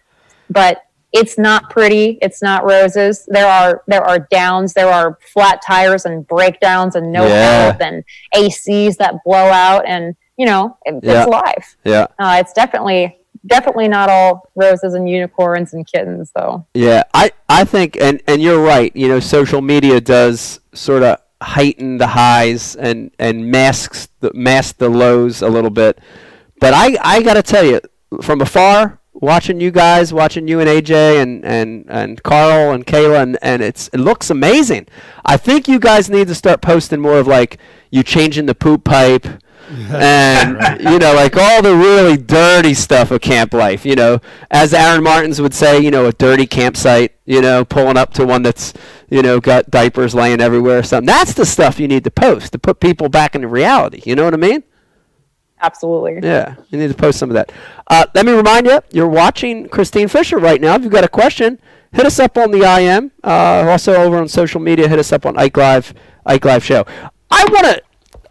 But it's not pretty it's not roses there are there are downs there are flat tires and breakdowns and no Yeah. help and acs that blow out and you know it, Yeah. it's life Yeah. uh, it's definitely definitely not all roses and unicorns and kittens though Yeah, I, I think, and, and you're right. You know, social media does sort of heighten the highs and, and masks the mask the lows a little bit. But I, I got to tell you, from afar, watching you guys, watching you and AJ and, and, and Carl and Kayla, and, and it's it looks amazing. I think you guys need to start posting more of like you changing the poop pipe and you know like all the really dirty stuff of camp life you know. As Aaron Martens would say you know a dirty campsite you know pulling up to one that's you know got diapers laying everywhere or something. That's the stuff you need to post to put people back into reality you know what i mean absolutely yeah you need to post some of that uh, let me remind you you're watching christine fisher right now if you've got a question hit us up on the im uh, also over on social media hit us up on ike live ike live show i want to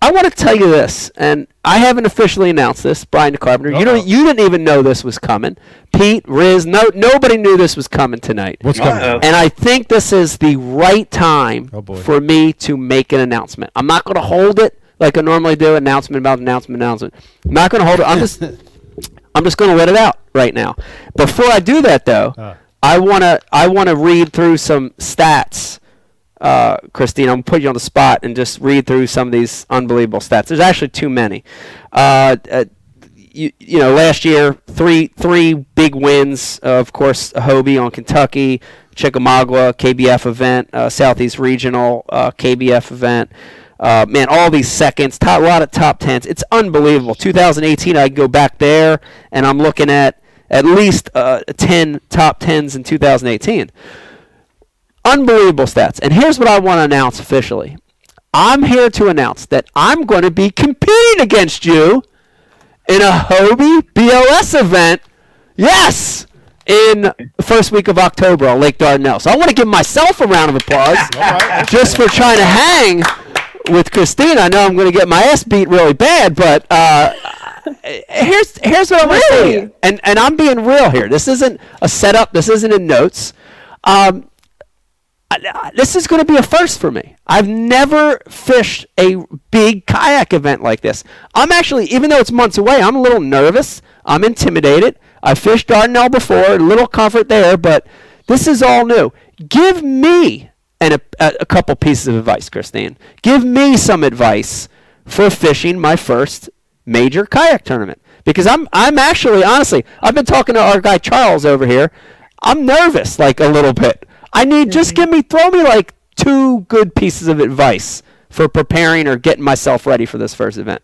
I want to tell you this, and I haven't officially announced this, Brian Carpenter. You don't, you didn't even know this was coming. Pete, Riz, no, nobody knew this was coming tonight. What's coming? Uh-oh. And I think this is the right time Oh, for me to make an announcement. I'm not going to hold it like I normally do. Announcement about announcement, announcement. I'm not going to hold it. I'm just. I'm just going to let it out right now. Before I do that, though, I want to I want to read through some stats. Uh, Christine, I'm gonna put you on the spot and just read through some of these unbelievable stats. There's actually too many. Uh, uh, you, you know, last year three three big wins. Uh, of course, Hobie on Kentucky, Chickamauga KBF event, uh, Southeast Regional uh, KBF event. Uh, man, all these seconds, top, a lot of top tens. It's unbelievable. 2018, I go back there, and I'm looking at at least uh, 10 top tens in 2018. Unbelievable stats. And here's what I want to announce officially. I'm here to announce that I'm going to be competing against you in a Hobie BOS event. Yes! In the first week of October on Lake Dardanelle. So I want to give myself a round of applause just for trying to hang with Christine. I know I'm going to get my ass beat really bad, but uh, here's here's what I'm going to say, and and I'm being real here. This isn't a setup. This isn't in notes. Um, I- this is going to be a first for me. I've never fished a big kayak event like this. I'm actually, even though it's months away, I'm a little nervous. I'm intimidated. I fished Dardanelle before, a little comfort there, but this is all new. Give me an, a, a couple pieces of advice, Christine. Give me some advice for fishing my first major kayak tournament because I'm I'm actually honestly I've been talking to our guy Charles over here. I'm nervous like a little bit. I need just mm-hmm. give me throw me like two good pieces of advice for preparing or getting myself ready for this first event.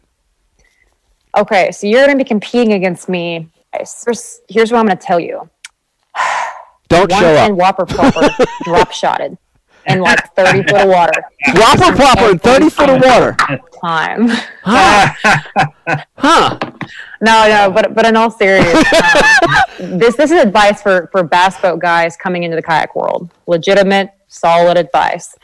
Okay, so you're going to be competing against me. Here's here's what I'm going to tell you. Don't show 110 up. Whopper Plopper drop shotted in like 30 foot of water. Whopper plopper in 30 foot of water. Time. Huh. huh. No, no, but but in all seriousness, um, this this is advice for for bass boat guys coming into the kayak world. Legitimate, solid advice.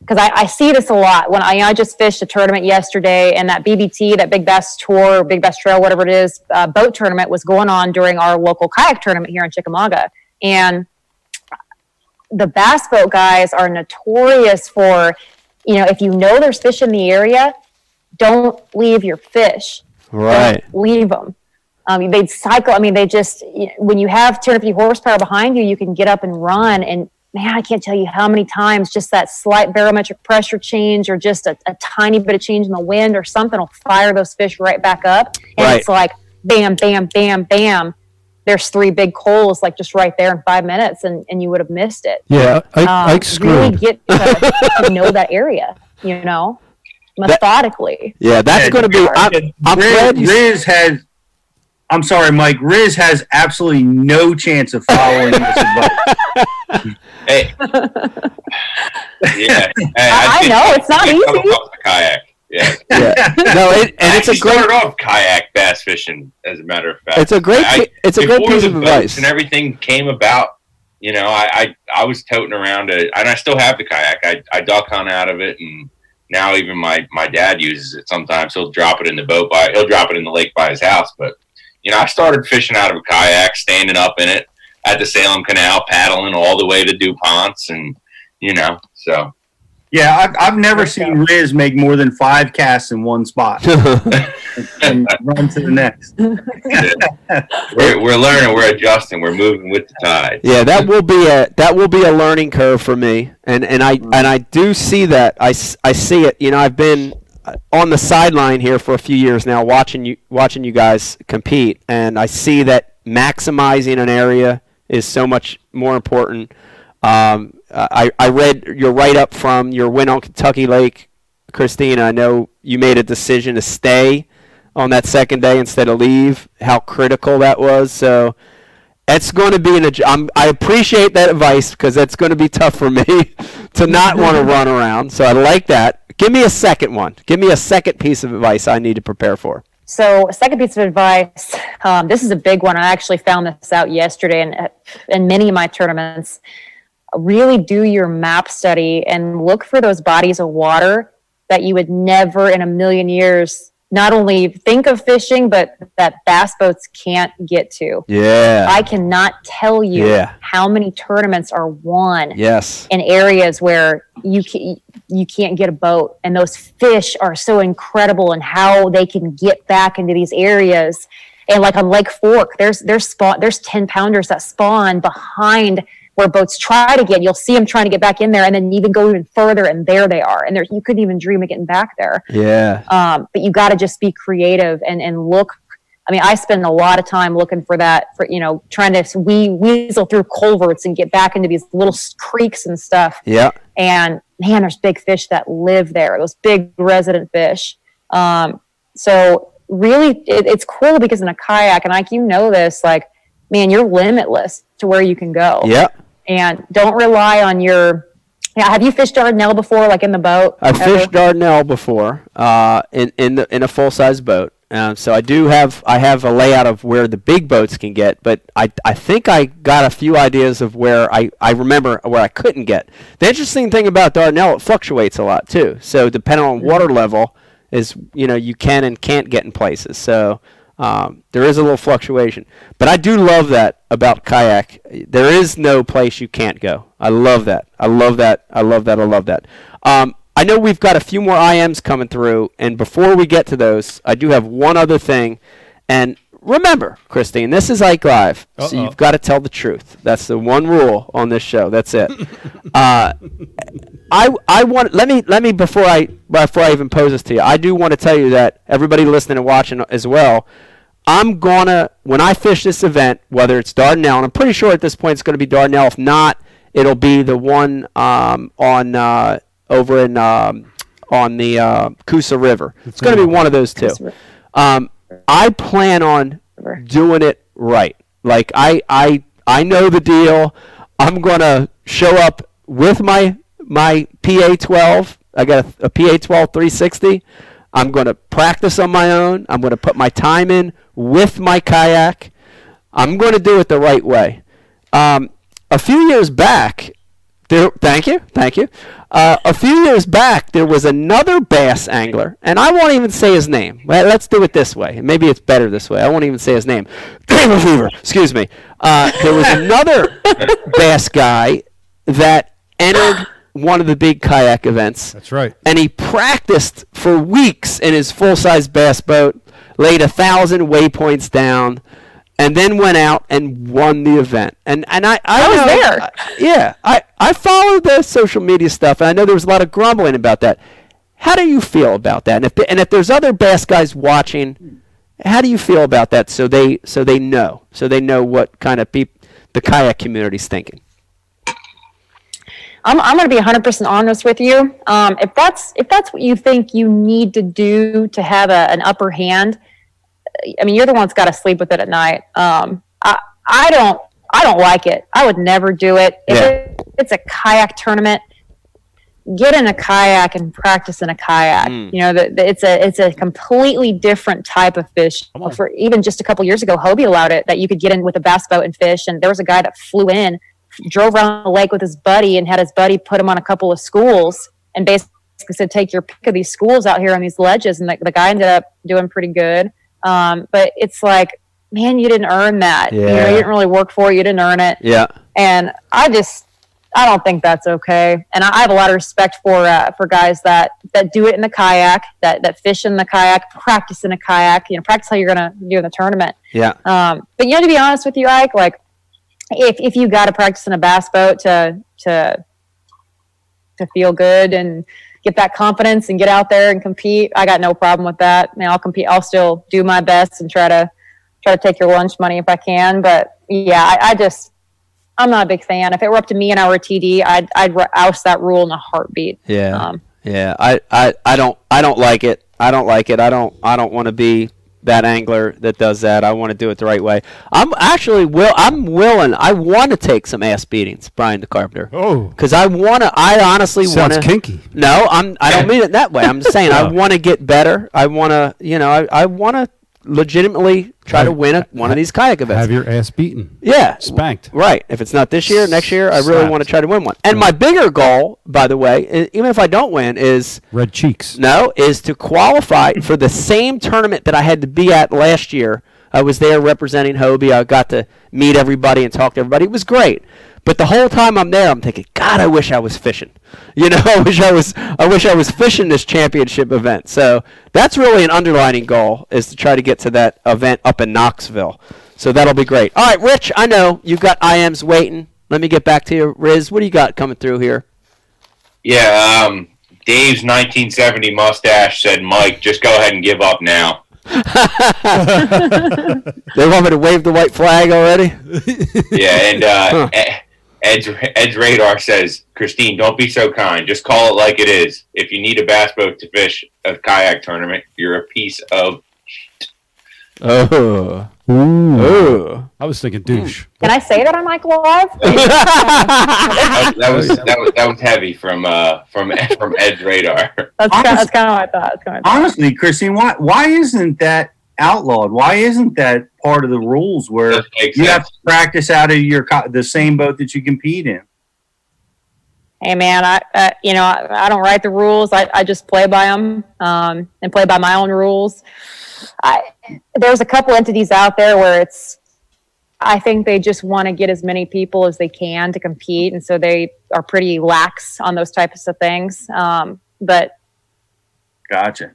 Because I, I see this a lot when I, I just fished a tournament yesterday, and that BBT, that Big Bass Tour, Big Bass Trail, whatever it is, uh, boat tournament was going on during our local kayak tournament here in Chickamauga, and the bass boat guys are notorious for, you know, if you know there's fish in the area, don't leave your fish Right. don't leave them. Um, they'd cycle. I mean, they just when you have 250 horsepower behind you, you can get up and run. And man, I can't tell you how many times just that slight barometric pressure change, or just a, a tiny bit of change in the wind, or something will fire those fish right back up. And Right. it's like bam, bam, bam, bam. There's three big coals like just right there in five minutes, and, and you would have missed it. Yeah, I, Um, Ike's really get to, to know that area, you know, methodically. Yeah, that's going to be. I'm, I'm Riz, glad you. Riz has. I'm sorry, Mike. Riz has absolutely no chance of following this advice. Hey. yeah. Hey, I- I did- know, it's not I come easy. off the kayak. Yeah. Yeah. No, it, and it's a great. started off kayak bass fishing, as a matter of fact. It's a great. I- it's a before piece of advice. And everything came about. You know, I, I I was toting around a, and I still have the kayak. I, I duck hunt out of it, and now even my my dad uses it sometimes. He'll drop it in the boat by he'll drop it in the lake by his house. But you know, I started fishing out of a kayak, standing up in it at the Salem Canal, paddling all the way to DuPont's, and you know, so Yeah, I've, I've never seen Riz make more than five casts in one spot and run to the next. we're, we're learning, we're adjusting, we're moving with the tide. Yeah, that will be a that will be a learning curve for me, and and I and I do see that. I, I see it. You know, I've been uh, on the sideline here for a few years now, watching you watching you guys compete, and I see that maximizing an area is so much more important. Um, I I read your write up from your win on Kentucky Lake, Christina. I know you made a decision to stay on that second day instead of leave. How critical that was. So it's going to be an. I'm, I appreciate that advice because it's going to be tough for me to not want to run around. So I like that. Give me a second one. Give me a second piece of advice I need to prepare for. So, a second piece of advice. Um, this is a big one. I actually found this out yesterday, and in many of my tournaments, really do your map study and look for those bodies of water that you would never in a million years not only think of fishing, but that bass boats can't get to. Yeah. I cannot tell you Yeah. how many tournaments are won yes. in areas where you can, you can't get a boat and those fish are so incredible and how they can get back into these areas And like on Lake Fork, there's there's spawn there's ten pounders that spawn behind where boats try to get. You'll see them trying to get back in there, and then even go even further, and there they are. And there you couldn't even dream of getting back there. Yeah. Um, but you got to just be creative and and look. I mean, I spend a lot of time looking for that, for you know, trying to we weasel through culverts and get back into these little creeks and stuff. Yeah. And man, there's big fish that live there. Those big resident fish. Um, so really, it, it's cool because in a kayak, and like you know this, like man, you're limitless to where you can go. Yeah. And don't rely on your. Yeah, have you fished Dardanelle before, like in the boat? I've ever? fished Dardanelle before uh, in in the, in a full size boat. Um, so I do have I have a layout of where the big boats can get, but I, I think I got a few ideas of where I, I remember where I couldn't get. The interesting thing about Dardanelle, it fluctuates a lot too. So depending on water level, is you know you can and can't get in places. So um, there is a little fluctuation, but I do love that about kayak. There is no place you can't go. I love that. I love that. I love that. I love that. Um, I know we've got a few more IMs coming through, and before we get to those, I do have one other thing. And remember, Christine, this is Ike Live, so Uh-oh. you've got to tell the truth. That's the one rule on this show. That's it. uh, I I want let me let me before I before I even pose this to you. I do want to tell you that everybody listening and watching as well. I'm gonna when I fish this event, whether it's Dardanelle, and I'm pretty sure at this point it's going to be Dardanelle. If not, it'll be the one um, on uh, over in um, on the uh, Coosa River. It's going to be one of those two. Um, I plan on doing it right. Like I I I know the deal. I'm gonna show up with my my PA12. I got a, a PA12 360. I'm gonna practice on my own. I'm gonna put my time in with my kayak. I'm gonna do it the right way. Um, a few years back, there, thank you, thank you. Uh, a few years back, there was another bass angler, and I won't even say his name. Well, let's do it this way. Maybe it's better this way. I won't even say his name. Fever, excuse me. Uh, there was another bass guy that entered one of the big kayak events That's right. and he practiced for weeks in his full-size bass boat, laid a thousand waypoints down, and then went out and won the event. And and I I, I was know- there. I- yeah, I I followed the social media stuff, and I know there was a lot of grumbling about that. How do you feel about that? And if and if there's other bass guys watching, how do you feel about that? So they so they know so they know what kind of peop the kayak community's thinking. I'm, I'm going to be 100% honest with you. Um, if that's if that's what you think you need to do to have a, an upper hand, I mean, you're the one that's got to sleep with it at night. Um, I I don't I don't like it. I would never do it. If Yeah. it, it's a kayak tournament, get in a kayak and practice in a kayak. Mm. You know, the, the, it's a it's a completely different type of fish. For even just a couple years ago, Hobie allowed it that you could get in with a bass boat and fish. And there was a guy that flew in, drove around the lake with his buddy, and had his buddy put him on a couple of schools, and basically said, "Take your pick of these schools out here on these ledges." And the, the guy ended up doing pretty good. Um, but it's like, man, you didn't earn that. You know, you didn't really work for it. You didn't earn it Yeah. and I just I don't think that's okay. And I, I have a lot of respect for uh, for guys that that do it in the kayak, that that fish in the kayak, practice in a kayak. You know, practice how you're gonna do in the tournament. Yeah. Um, but you know, to be honest with you, Ike, like if if you got to practice in a bass boat to to to feel good and get that confidence and get out there and compete, I got no problem with that. I mean, I'll compete. I'll still do my best and try to try to take your lunch money if I can. But yeah, I, I just I'm not a big fan. If it were up to me and I were TD, I'd I'd oust that rule in a heartbeat. Yeah. Um, Yeah, I, I, I don't I don't like it. I don't like it. I don't I don't want to be that angler that does that. I want to do it the right way. I'm actually will I'm willing. I want to take some ass beatings, Brian the Carpenter. Oh. Cuz I want to I honestly want Sounds to kinky. No, I'm I don't mean it that way. I'm just saying I want to get better. I want to, you know, I, I want to legitimately try to win a, one of these kayak events. Have your ass beaten. Yeah. Spanked. Right. If it's not this year, next year, I really want to try to win one. And my bigger goal, by the way, even if I don't win, is Red cheeks. no, is to qualify for the same tournament that I had to be at last year. I was there representing Hobie. I got to meet everybody and talk to everybody. It was great. But the whole time I'm there, I'm thinking, God, I wish I was fishing. You know, I wish I was. I wish I was fishing this championship event. So that's really an underlining goal is to try to get to that event up in Knoxville. So that'll be great. All right, Rich, I know you've got IMs waiting. Let me get back to you, Riz. What do you got coming through here? Yeah, um, Dave's 1970 mustache said, "Mike, just go ahead and give up now." They want me to wave the white flag already? Yeah, and uh, Huh. Ed- Ed's, Ed's radar says, "Christine, don't be so kind. Just call it like it is. If you need a bass boat to fish a kayak tournament, you're a piece of." Oh. Ooh. Oh. I was thinking douche. Can I say that on Mike Live? That, that was that was that was heavy from uh from from Ed's radar. That's kind, that's kind of what I thought. That's kind of Honestly, Christine, why why isn't that outlawed? Why isn't that part of the rules where you have to practice out of your co- the same boat that you compete in? hey man, I, uh, you know, I, I don't write the rules. I, I just play by them um, and play by my own rules. I, there's a couple entities out there where it's, I think they just want to get as many people as they can to compete, and so they are pretty lax on those types of things. Um, but Gotcha.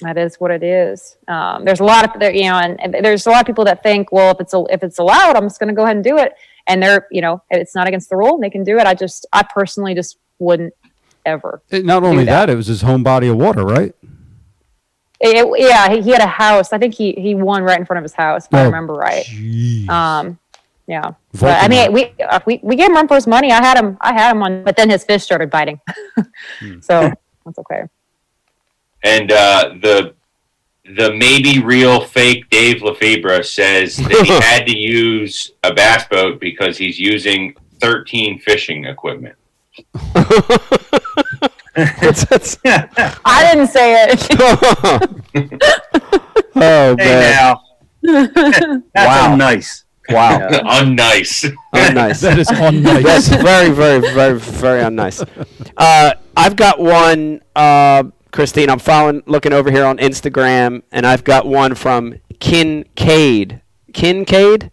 That is what it is. Um, there's a lot of there, you know, and, and there's a lot of people that think, well, if it's a, if it's allowed, I'm just going to go ahead and do it. And they're, you know, it's not against the rule, they can do it. I just, I personally just wouldn't ever. It- not only that. that, it was his home body of water, right? It, yeah, he, he had a house. I think he he won right in front of his house, if I Oh, remember right. Jeez. Um, yeah. But I mean, we, uh, we we gave him run for his money. I had him, I had him on, but then his fish started biting. so that's okay. And uh, the the maybe real fake Dave Lefebre says that he had to use a bass boat because he's using 13 fishing equipment. It's- it's- I didn't say it. oh, Hey man. now, that's Wow. nice. Wow. Unnice. Oh, nice. that is unnice. That's very, very, very, very unnice. Uh, I've got one, uh, Christine. I'm following, looking over here on Instagram, and I've got one from Kincaid. Kincaid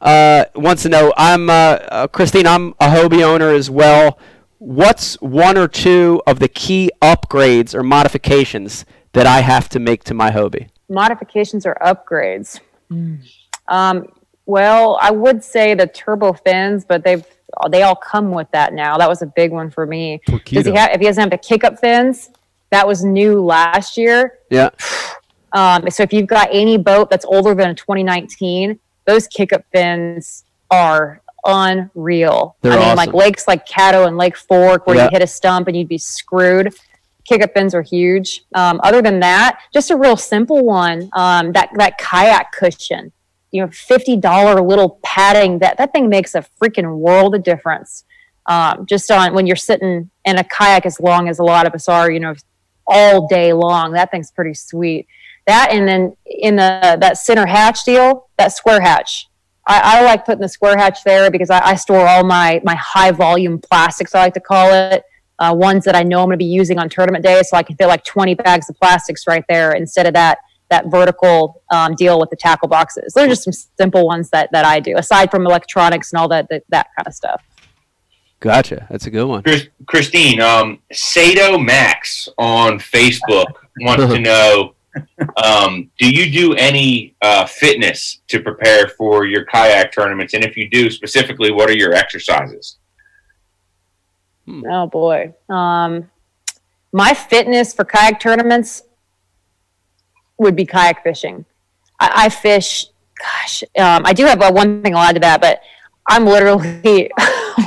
uh, wants to know. I'm uh, uh, Christine. I'm a Hobie owner as well. What's one or two of the key upgrades or modifications that I have to make to my Hobie? Modifications or upgrades? Um, well, I would say the turbo fins, but they've they all come with that now. That was a big one for me. Does he Torpedo. have? If he doesn't have the kick up fins, that was new last year. Yeah. Um, so if you've got any boat that's older than a 2019, those kick up fins are unreal. They're I mean, awesome. like lakes like Caddo and Lake Fork, where Yeah. you hit a stump and you'd be screwed. Kick up fins are huge. Um, other than that, just a real simple one. Um, that that kayak cushion, you know, fifty dollar little padding. That that thing makes a freaking world of difference. Um, just on when you're sitting in a kayak as long as a lot of us are, you know, all day long. That thing's pretty sweet. That and then in the that center hatch deal, that square hatch. I, I like putting the square hatch there because I, I store all my my high volume plastics. I like to call it uh, ones that I know I'm going to be using on tournament day, so I can fit like 20 bags of plastics right there instead of that that vertical um, deal with the tackle boxes. Those are just some simple ones that that I do, aside from electronics and all that that, that kind of stuff. Gotcha. That's a good one. Chris, Christine, um, Sato Max on Facebook wants to know um, do you do any uh, fitness to prepare for your kayak tournaments? And if you do, specifically, what are your exercises? Oh boy. Um, my fitness for kayak tournaments would be kayak fishing. I, I fish. Gosh, um, I do have uh, one thing I'll add to that, but I'm literally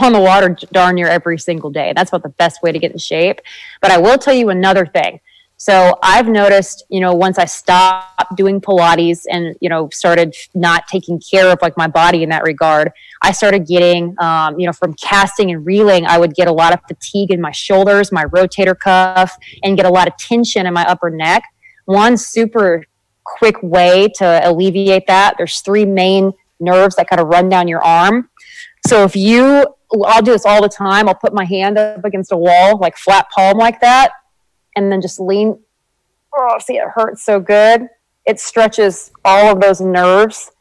on the water darn near every single day. That's about the best way to get in shape. But I will tell you another thing. So I've noticed, you know, once I stopped doing Pilates and, you know, started not taking care of like my body in that regard, I started getting, um, you know, from casting and reeling, I would get a lot of fatigue in my shoulders, my rotator cuff, and get a lot of tension in my upper neck. One super quick way to alleviate that, there's three main nerves that kind of run down your arm. So if you, I'll do this all the time. I'll put my hand up against a wall, like flat palm like that, and then just lean. Oh, see, it hurts so good. It stretches all of those nerves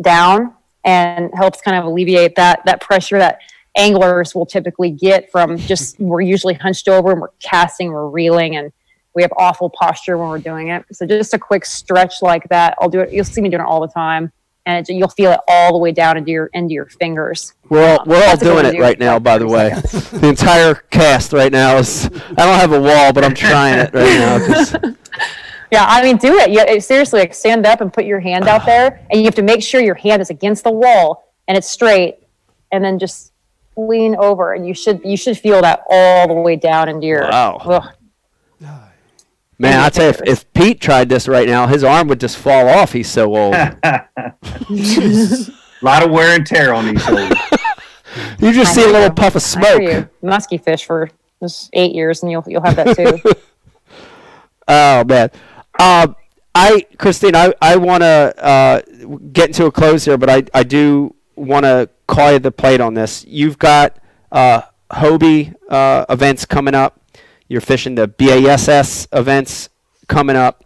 down and helps kind of alleviate that that pressure that anglers will typically get from just we're usually hunched over and we're casting, we're reeling, and we have awful posture when we're doing it. So just a quick stretch like that, I'll do it. You'll see me doing it all the time, and it, you'll feel it all the way down into your into your fingers. We're all, Um, we're all that's a good doing it right now, by the way. the entire cast right now is. I don't have a wall, but I'm trying it right now. Yeah, I mean, do it. You, seriously, like stand up and put your hand out there, and you have to make sure your hand is against the wall and it's straight, and then just lean over, and you should you should feel that all the way down into your. Wow. Ugh. Man, I tell you, if, if Pete tried this right now, his arm would just fall off. He's so old. A lot of wear and tear on these shoulders. You just I see a little you. puff of smoke. you. Musky fish for just eight years, and you'll you'll have that too. Oh man, um, I Christine, I I want to uh, get into a close here, but I I do want to call you the plate on this. You've got uh, Hobie uh, events coming up. You're fishing the BASS events coming up.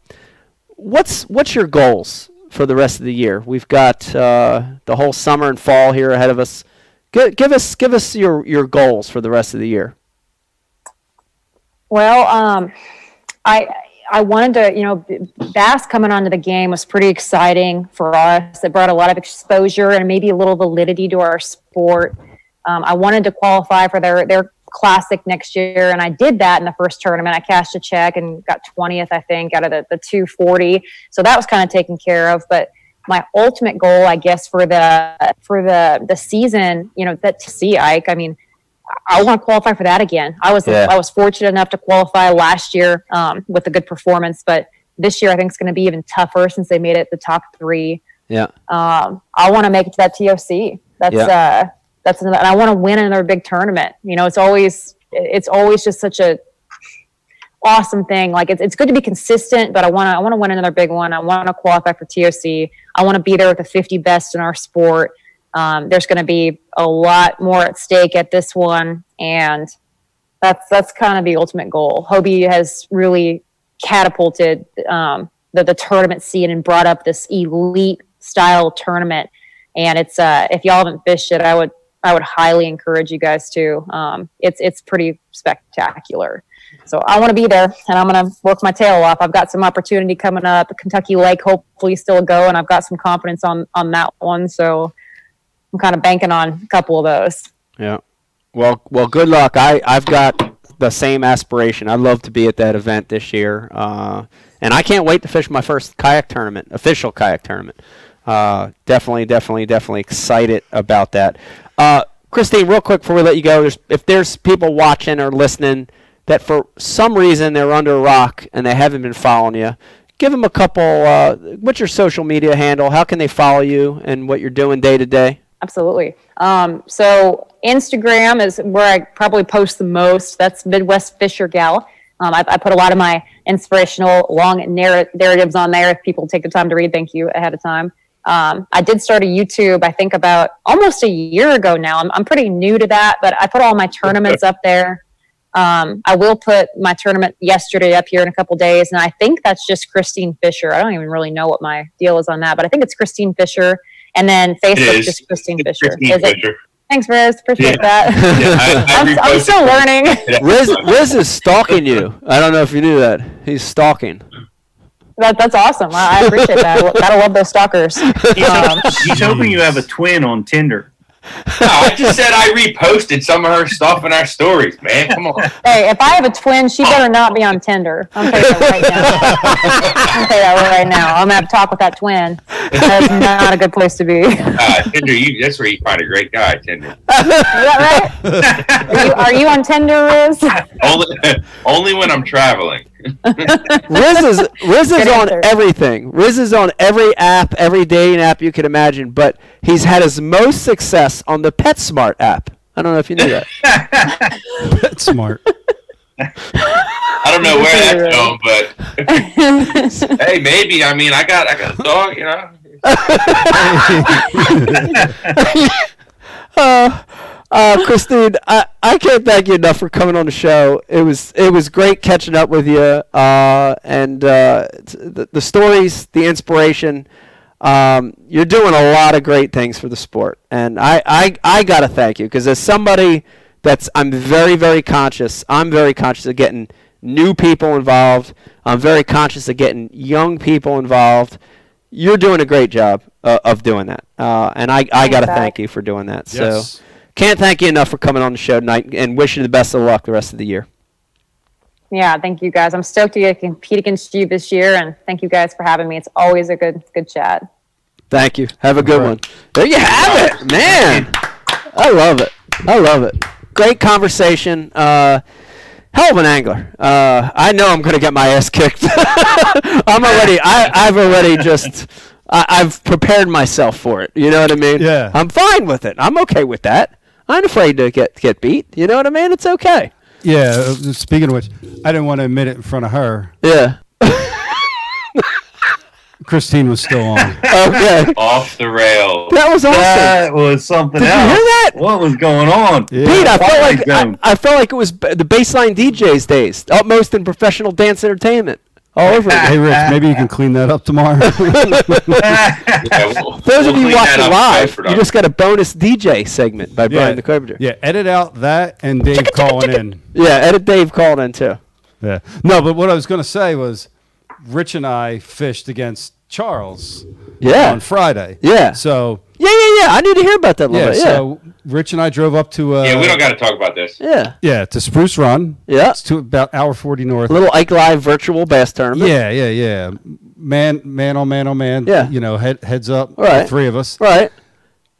What's what's your goals for the rest of the year? We've got uh, the whole summer and fall here ahead of us. Give, give us give us your, your goals for the rest of the year. Well, um, I I wanted to, you know, bass coming onto the game was pretty exciting for us. It brought a lot of exposure and maybe a little validity to our sport. Um, I wanted to qualify for their their classic next year, and I did that in the first tournament. I cashed a check and got twentieth, I think, out of the the two forty. So that was kind of taken care of, but. My ultimate goal, I guess, for the for the the season, you know, that to see Ike. I mean, I want to qualify for that again. I was Yeah. I was fortunate enough to qualify last year um, with a good performance, but this year I think it's going to be even tougher since they made it the top three. Yeah. Um, I want to make it to that TOC. That's Yeah. uh, that's another, and I want to win another big tournament. You know, it's always it's always just such a awesome thing. Like it's, it's good to be consistent, but I want to I want to win another big one. I want to qualify for TOC. I want to be there with the 50 best in our sport. Um, there's going to be a lot more at stake at this one, and that's that's kind of the ultimate goal. Hobie has really catapulted um, the the tournament scene and brought up this elite style tournament. And it's uh, if y'all haven't fished it, I would I would highly encourage you guys to. Um, it's it's pretty spectacular. So I want to be there, and I'm going to work my tail off. I've got some opportunity coming up. Kentucky Lake, hopefully, still go, and I've got some confidence on on that one. So I'm kind of banking on a couple of those. Yeah. Well, well, good luck. I I've got the same aspiration. I'd love to be at that event this year, uh, and I can't wait to fish my first kayak tournament, official kayak tournament. Uh, definitely, definitely, definitely excited about that. Uh, Christine, real quick before we let you go, there's, if there's people watching or listening that for some reason they're under a rock and they haven't been following you, give them a couple. Uh, what's your social media handle? How can they follow you and what you're doing day to day? Absolutely. Um, so Instagram is where I probably post the most. That's Midwest Fisher Gal. Um, I, I put a lot of my inspirational long narr- narratives on there. If people take the time to read, thank you ahead of time. Um, I did start a YouTube, I think about almost a year ago now. I'm, I'm pretty new to that, but I put all my tournaments up there. Um, I will put my tournament yesterday up here in a couple days, and I think that's just Christine Fisher. I don't even really know what my deal is on that, but I think it's Christine Fisher, and then Facebook is. just Christine It's Fisher. Christine Is it? Fisher. Thanks, Riz. Appreciate Yeah. that. Yeah, I- I I'm, I'm still learning. Riz, Riz is stalking you. I don't know if you knew that. He's stalking. That, that's awesome. I, I appreciate that. Gotta love those stalkers. Um, He's hoping you have a twin on Tinder. No, I just said I reposted some of her stuff in our stories, man. Come on. hey, if I have a twin, she better not be on Tinder. I'm telling that right now. I'm telling that right now. I'm gonna have to talk with that twin. That's not a good place to be. Uh, Tinder, you, that's where you find a great guy, Tinder. Is that right? Are you, are you on Tinder, Riz? Only, only when I'm traveling. Riz is Riz is on everything. Riz is on every app, every dating app you can imagine. But he's had his most success on the PetSmart app. I don't know if you knew that. That's smart. I don't know where that's going, but hey, maybe. I mean, I got, I got a dog, you know. Uh, Christine, I, I can't thank you enough for coming on the show. It was it was great catching up with you, uh, and uh, t- the, the stories, the inspiration. Um, you're doing a lot of great things for the sport, and I, I, I gotta thank you because as somebody that's I'm very very conscious. I'm very conscious of getting new people involved. I'm very conscious of getting young people involved. You're doing a great job uh, of doing that, uh, and I, I gotta thank you for doing that. Yes. So can't thank you enough for coming on the show tonight, and wish you the best of luck the rest of the year. Yeah, thank you guys. I'm stoked to compete against you this year, and thank you guys for having me. It's always a good good chat. Thank you. Have a good All one. There you have it, man. I love it. I love it. Great conversation. Uh, hell of an angler. Uh, I know I'm going to get my ass kicked. I'm already. I, I've already just. I, I've prepared myself for it. You know what I mean? Yeah. I'm fine with it. I'm okay with that. I ain't afraid to get get beat. You know what I mean? It's okay. Yeah. uh, Speaking of which, I didn't want to admit it in front of her. Yeah. Christine was still on. Okay. Off the rails. That was awesome. That was something Did you else. hear that? What was going on? Yeah. Pete, I felt like I, I felt like it was b- the baseline DJs days, utmost in professional dance entertainment, Oh, all over hey, Rich, maybe you can clean that up tomorrow. Yeah, we'll- Those we'll of you watching live, you just got a bonus DJ segment by Brian the Carpenter. Yeah, edit out that and Dave calling in. Yeah, edit Dave called in too. Yeah. No, but what I was going to say was Rich and I fished against Charles Yeah. on Friday. Yeah. So, Yeah, yeah, yeah. I need to hear about that a little yeah, bit. Yeah. so Rich and I drove up to uh yeah, we don't got to talk about this. yeah. yeah, to Spruce Run. Yeah. It's to about hour 40 north. A little Ike Live virtual bass tournament. Yeah, yeah, yeah. Man, man oh man on man. Yeah. You know, head, heads up. All right. The three of us. Right.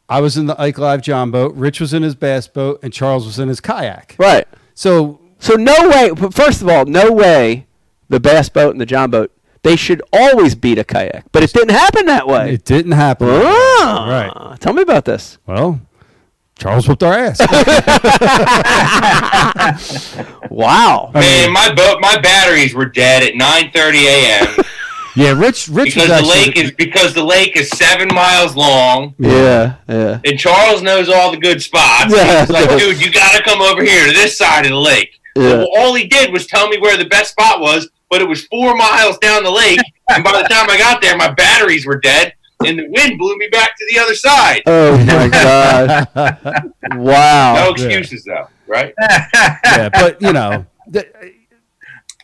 I was in the Ike Live John boat. Rich was in his bass boat, and Charles was in his kayak. Right. So So no way. but First of all, no way. The bass boat and the John boat. They should always beat a kayak, but it didn't happen that way. it didn't happen. Ah, Right. Tell me about this. Well, Charles whooped our ass. Wow. Man, my boat, my batteries were dead at 9:30 a.m. yeah, Rich. Rich because was the lake is because the lake is seven miles long, Yeah. Yeah. and Charles knows all the good spots. Yeah. He's like, dude, you got to come over here to this side of the lake. Yeah. Well, all he did was tell me where the best spot was, but it was four miles down the lake, and by the time I got there, my batteries were dead, and the wind blew me back to the other side. Oh my god. Wow. No excuses though, right? yeah, but you know, the,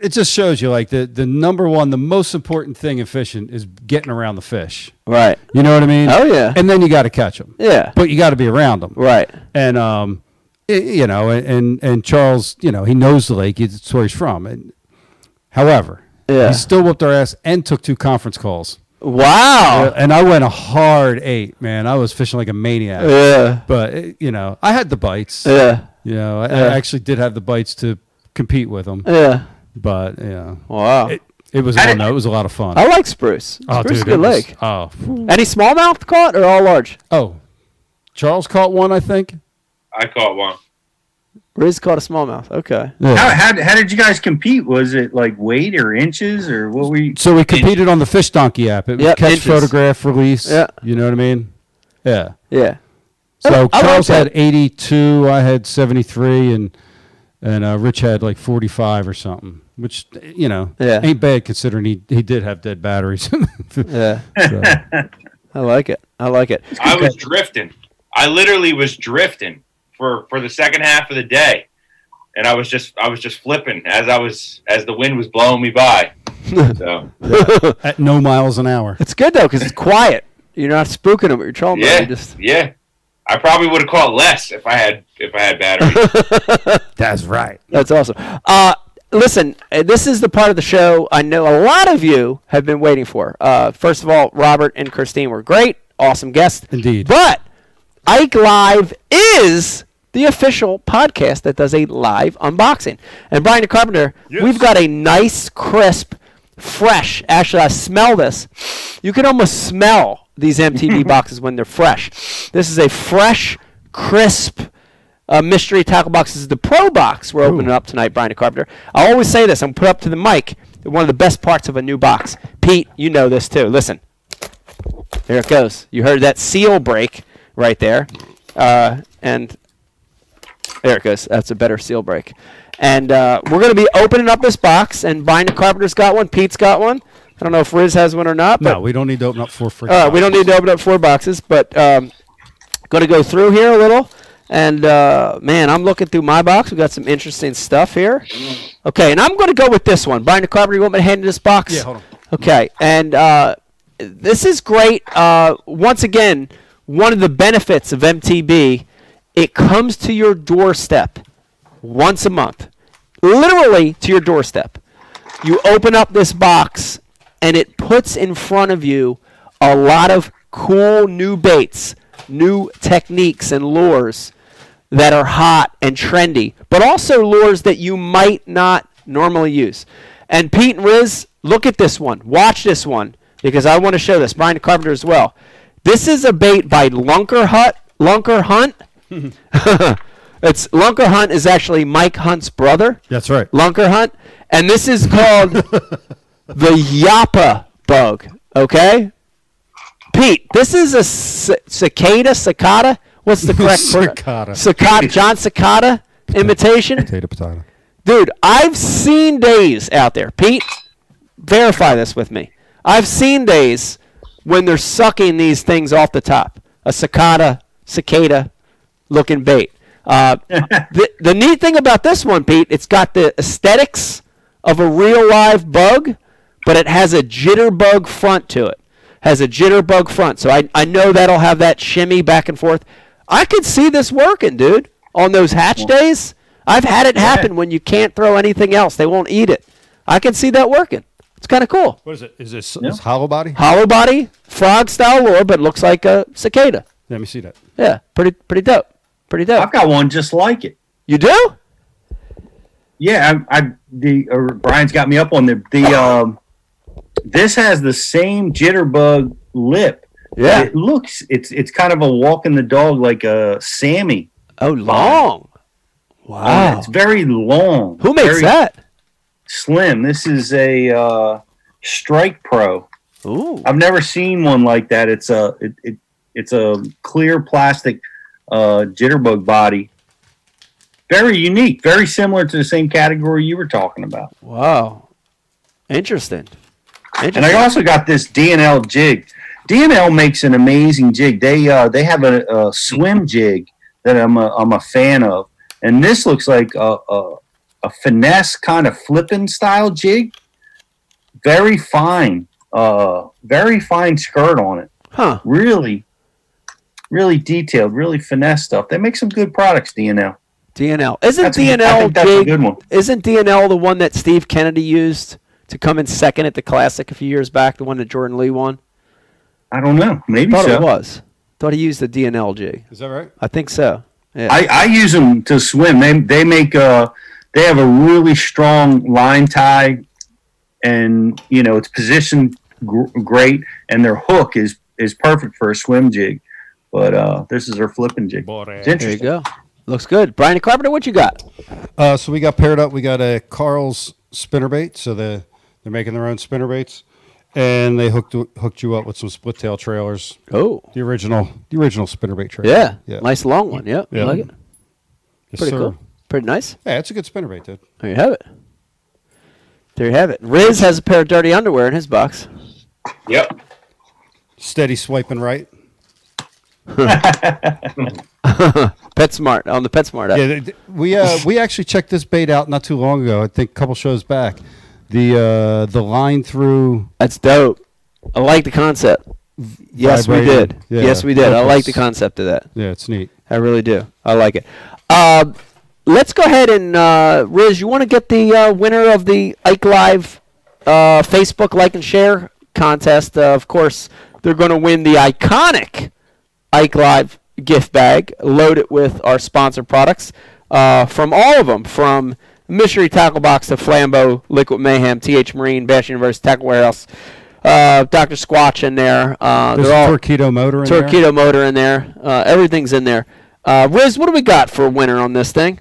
it just shows you like the the number one, the most important thing in fishing is getting around the fish. Right. You know what I mean? Oh, yeah. And then you got to catch them. Yeah. But you got to be around them. Right. And um, i- you know, and and Charles, you know, he knows the lake. It's where he's from. And however, Yeah. he still whooped our ass and took two conference calls. Wow. And I went a hard eight, man. I was fishing like a maniac. Yeah. But uh, you know, I had the bites. Yeah. You know, I, Yeah. I actually did have the bites to compete with them. Yeah. But yeah, Wow. it, it was. I no, it was a lot of fun. I like spruce. oh, spruce is a dude, good was- lake. Oh, Any smallmouth caught or all large? oh, Charles caught one, I think. I caught one. Riz caught a smallmouth. Okay. How, how, how did you guys compete? Was it like weight or inches or what were you? So we competed on the Fish Donkey app. It was Yep, catch, inches. photograph, release. Yeah. You know what I mean? Yeah. Yeah. So I Charles that. had 82, I had 73, and and uh, Rich had like 45 or something, which you know Yeah. ain't bad considering he he did have dead batteries. Yeah. So, I like it. I like it. I was drifting. I literally was drifting for for the second half of the day, and I was just I was just flipping as I was as the wind was blowing me by. So at no miles an hour. It's good though because it's quiet. You're not spooking them with your trolling. yeah, You just yeah. I probably would have caught less if I had if I had batteries. That's right. That's awesome. Uh, listen, uh, this is the part of the show I know a lot of you have been waiting for. Uh, first of all, Robert and Christine were great, awesome guests. Indeed. But Ike Live is the official podcast that does a live unboxing. And Brian the Carpenter, we've got a nice, crisp, fresh. Actually, I smell this. You can almost smell these MTB boxes when they're fresh. This is a fresh, crisp uh, mystery tackle box. This is the Pro box we're opening up tonight, Brian the Carpenter. I always say this. I'm put up to the mic. One of the best parts of a new box. Pete, you know this too. Listen. There it goes. You heard that seal break right there. Uh, and there it goes. That's a better seal break. And uh, we're going to be opening up this box, and Brian the Carpenter's got one. Pete's got one. I don't know if Riz has one or not. But No, we don't need to open up four right, we don't need to open up four boxes, but um, going to go through here a little. And uh, man, I'm looking through my box. We got some interesting stuff here. Okay, and I'm going to go with this one. Brian Carpenter, you want me to hand you this box? Yeah, hold on. Okay, and uh, this is great. Uh, once again, one of the benefits of MTB, it comes to your doorstep once a month, literally to your doorstep. You open up this box, and it puts in front of you a lot of cool new baits, new techniques and lures that are hot and trendy, but also lures that you might not normally use. And Pete and Riz, look at this one. Watch this one because I want to show this. Brian Carpenter as well. This is a bait by Lunker Hut. Lunker Hunt. it's Lunker Hunt is actually Mike Hunt's brother. That's right. Lunker Hunt, and this is called the Yappa bug. Okay, Pete, this is a c- cicada. Cicada. What's the correct Cicada. Cicada. John Cicada imitation. Potato, potato. Dude, I've seen days out there. Pete, verify this with me. I've seen days when they're sucking these things off the top. A cicada, cicada looking bait. Uh, the, the neat thing about this one, Pete, it's got the aesthetics of a real live bug, but it has a jitterbug front to it. Has a jitterbug front. So I, I know that'll have that shimmy back and forth. I could see this working, dude, on those hatch days. I've had it happen when you can't throw anything else. They won't eat it. I can see that working. It's kind of cool. What is it? Is this is hollow body? Hollow body, frog style lure, but looks like a cicada. Let me see that. Yeah, pretty pretty dope. Pretty dope. I've got one just like it. You do? Yeah, I, I the uh, Brian's got me up on the the um. This has the same jitterbug lip. Yeah. It looks it's it's kind of a walking the dog like a Sammy. Oh, long. Wow. It's very long. Who makes that? Slim. This is a uh, Strike Pro. Ooh. I've never seen one like that. It's a it, it it's a clear plastic uh, jitterbug body. Very unique. Very similar to the same category you were talking about. Wow. Interesting. And I also got this DNL jig. DNL makes an amazing jig. They uh, they have a, a swim jig that I'm a, I'm a fan of, and this looks like a, a, a finesse kind of flipping style jig. Very fine, uh, very fine skirt on it. huh. Really, really detailed, really finesse stuff. They make some good products. DNL. DNL. Isn't That's a- I DNL think that's a jig? good one. Isn't DNL the one that Steve Kennedy used to come in second at the Classic a few years back? The one that Jordan Lee won. I don't know. Maybe Thought so. it was. Thought he used the DNL jig. Is that right? I think so. Yeah. I, I use them to swim. They they make uh they have a really strong line tie, and you know it's positioned gr- great, and their hook is is perfect for a swim jig. But uh, this is their flipping jig. It's there you go. Looks good. Brian Carpenter, what you got? Uh, so we got paired up. We got a Carl's spinnerbait. So the they're making their own spinnerbaits, and they hooked hooked you up with some split tail trailers. Oh. The original, the original spinnerbait trailer. Yeah. yeah, Nice long one. Yep. I like it. Yes, Pretty sir. cool. Pretty nice. Yeah, it's a good spinnerbait, dude. There you have it. There you have it. Riz has a pair of dirty underwear in his box. Yep. Steady swiping right. PetSmart on the PetSmart app. Yeah, th- we uh, we actually checked this bait out not too long ago. I think a couple shows back. The uh, the line through. That's dope. I like the concept. Yes, we did. Yeah. Yes, we did. I like the concept of that. Yeah, it's neat. I really do. I like it. Uh, let's go ahead and uh, Riz, you want to get the uh, winner of the Ike Live uh, Facebook like and share contest? Uh, of course, they're going to win the iconic Ike Live gift bag loaded with our sponsor products uh, from all of them, from Mystery Tackle Box to Flambeau, Liquid Mayhem, TH Marine, Bass University Tackle Warehouse, uh, Dr. Squatch in there. Uh, There's they're a all torpedo motor in there. torpedo motor in there. Uh, everything's in there. Uh, Riz, what do we got for a winner on this thing?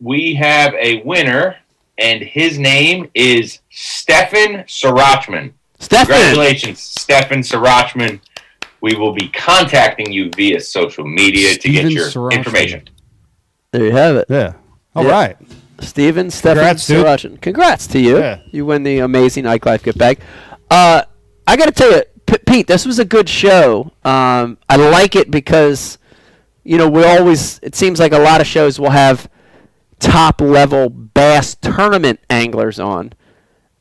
We have a winner, and his name is Stefan Sarachman. Stefan. Congratulations, Stefan Sarachman. We will be contacting you via social media to Steven get your Sarachman. information. There you have it. Yeah. All Yeah. right. Steven, Stephanie Congrats, dude. Srirachen. Congrats to you. Yeah. You win the amazing Ike Live gift bag. Uh, I got to tell you, P- Pete, this was a good show. Um, I like it because, you know, we always, it seems like a lot of shows will have top level bass tournament anglers on.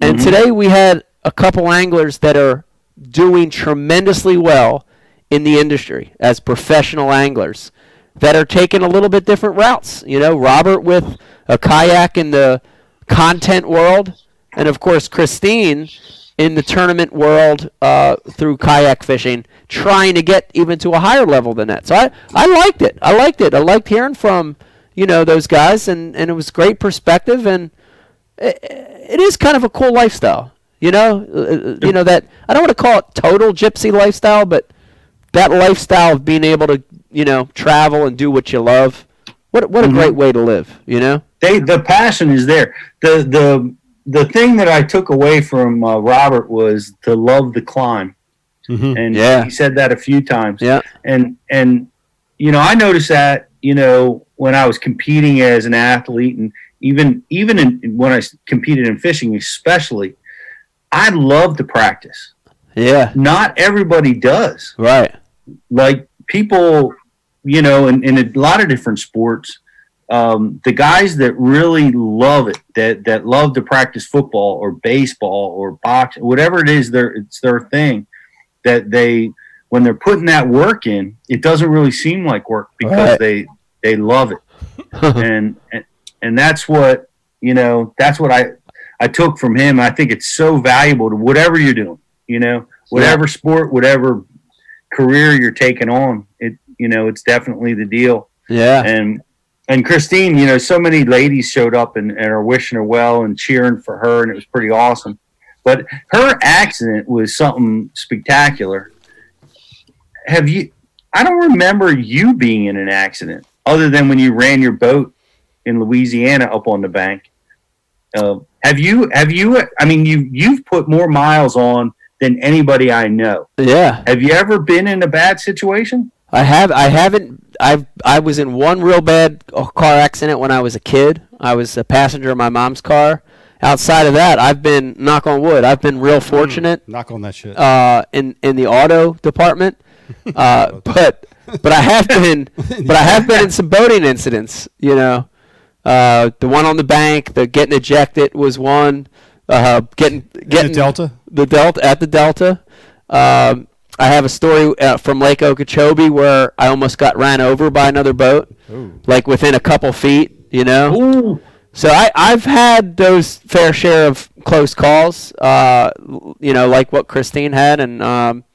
And today we had a couple anglers that are doing tremendously well in the industry as professional anglers that are taking a little bit different routes. You know, Robert with a kayak in the content world, and of course Christine in the tournament world uh, through kayak fishing, trying to get even to a higher level than that. So I, I liked it. I liked it. I liked hearing from you know those guys, and, and it was great perspective, and it, it is kind of a cool lifestyle. You know, Uh, uh, you know that I don't want to call it total gypsy lifestyle, but that lifestyle of being able to you know travel and do what you love. What what a great way to live. You know. they the passion is there. The the the thing that I took away from uh, Robert was to love the climb, Mhm. and Yeah. he said that a few times. Yeah. and and you know I noticed that you know when I was competing as an athlete, and even even in, when I s- competed in fishing, especially, I love to practice. Yeah. Not everybody does Right. Like people, you know, in, in a lot of different sports, um, the guys that really love it, that that love to practice football or baseball or boxing, whatever it is, their it's their thing. That they, when they're putting that work in, it doesn't really seem like work because Right. they they love it, and, and and that's what you know. That's what I I took from him. I think it's so valuable to whatever you're doing. You know, whatever sport, whatever career you're taking on, it you know, it's definitely the deal. Yeah. And and Christine, you know, so many ladies showed up and, and are wishing her well and cheering for her, and it was pretty awesome. But her accident was something spectacular. Have you? I don't remember you being in an accident other than when you ran your boat in Louisiana up on the bank. Uh, have you? Have you? I mean, you you've put more miles on than anybody I know. Yeah. Have you ever been in a bad situation? I have. I haven't. I I was in one real bad car accident when I was a kid. I was a passenger in my mom's car. Outside of that, I've been knock on wood. I've been real fortunate Knock on that shit. uh, in in the auto department. Uh, but but I have been but I have been in some boating incidents. You know, uh, the one on the bank, the getting ejected was one. Uh, getting getting the Delta. the Delta at the Delta. Um, I have a story uh, from Lake Okeechobee where I almost got ran over by another boat, like within a couple feet. You know. Ooh, So I, I've had those fair share of close calls, uh, you know, like what Christine had, and um,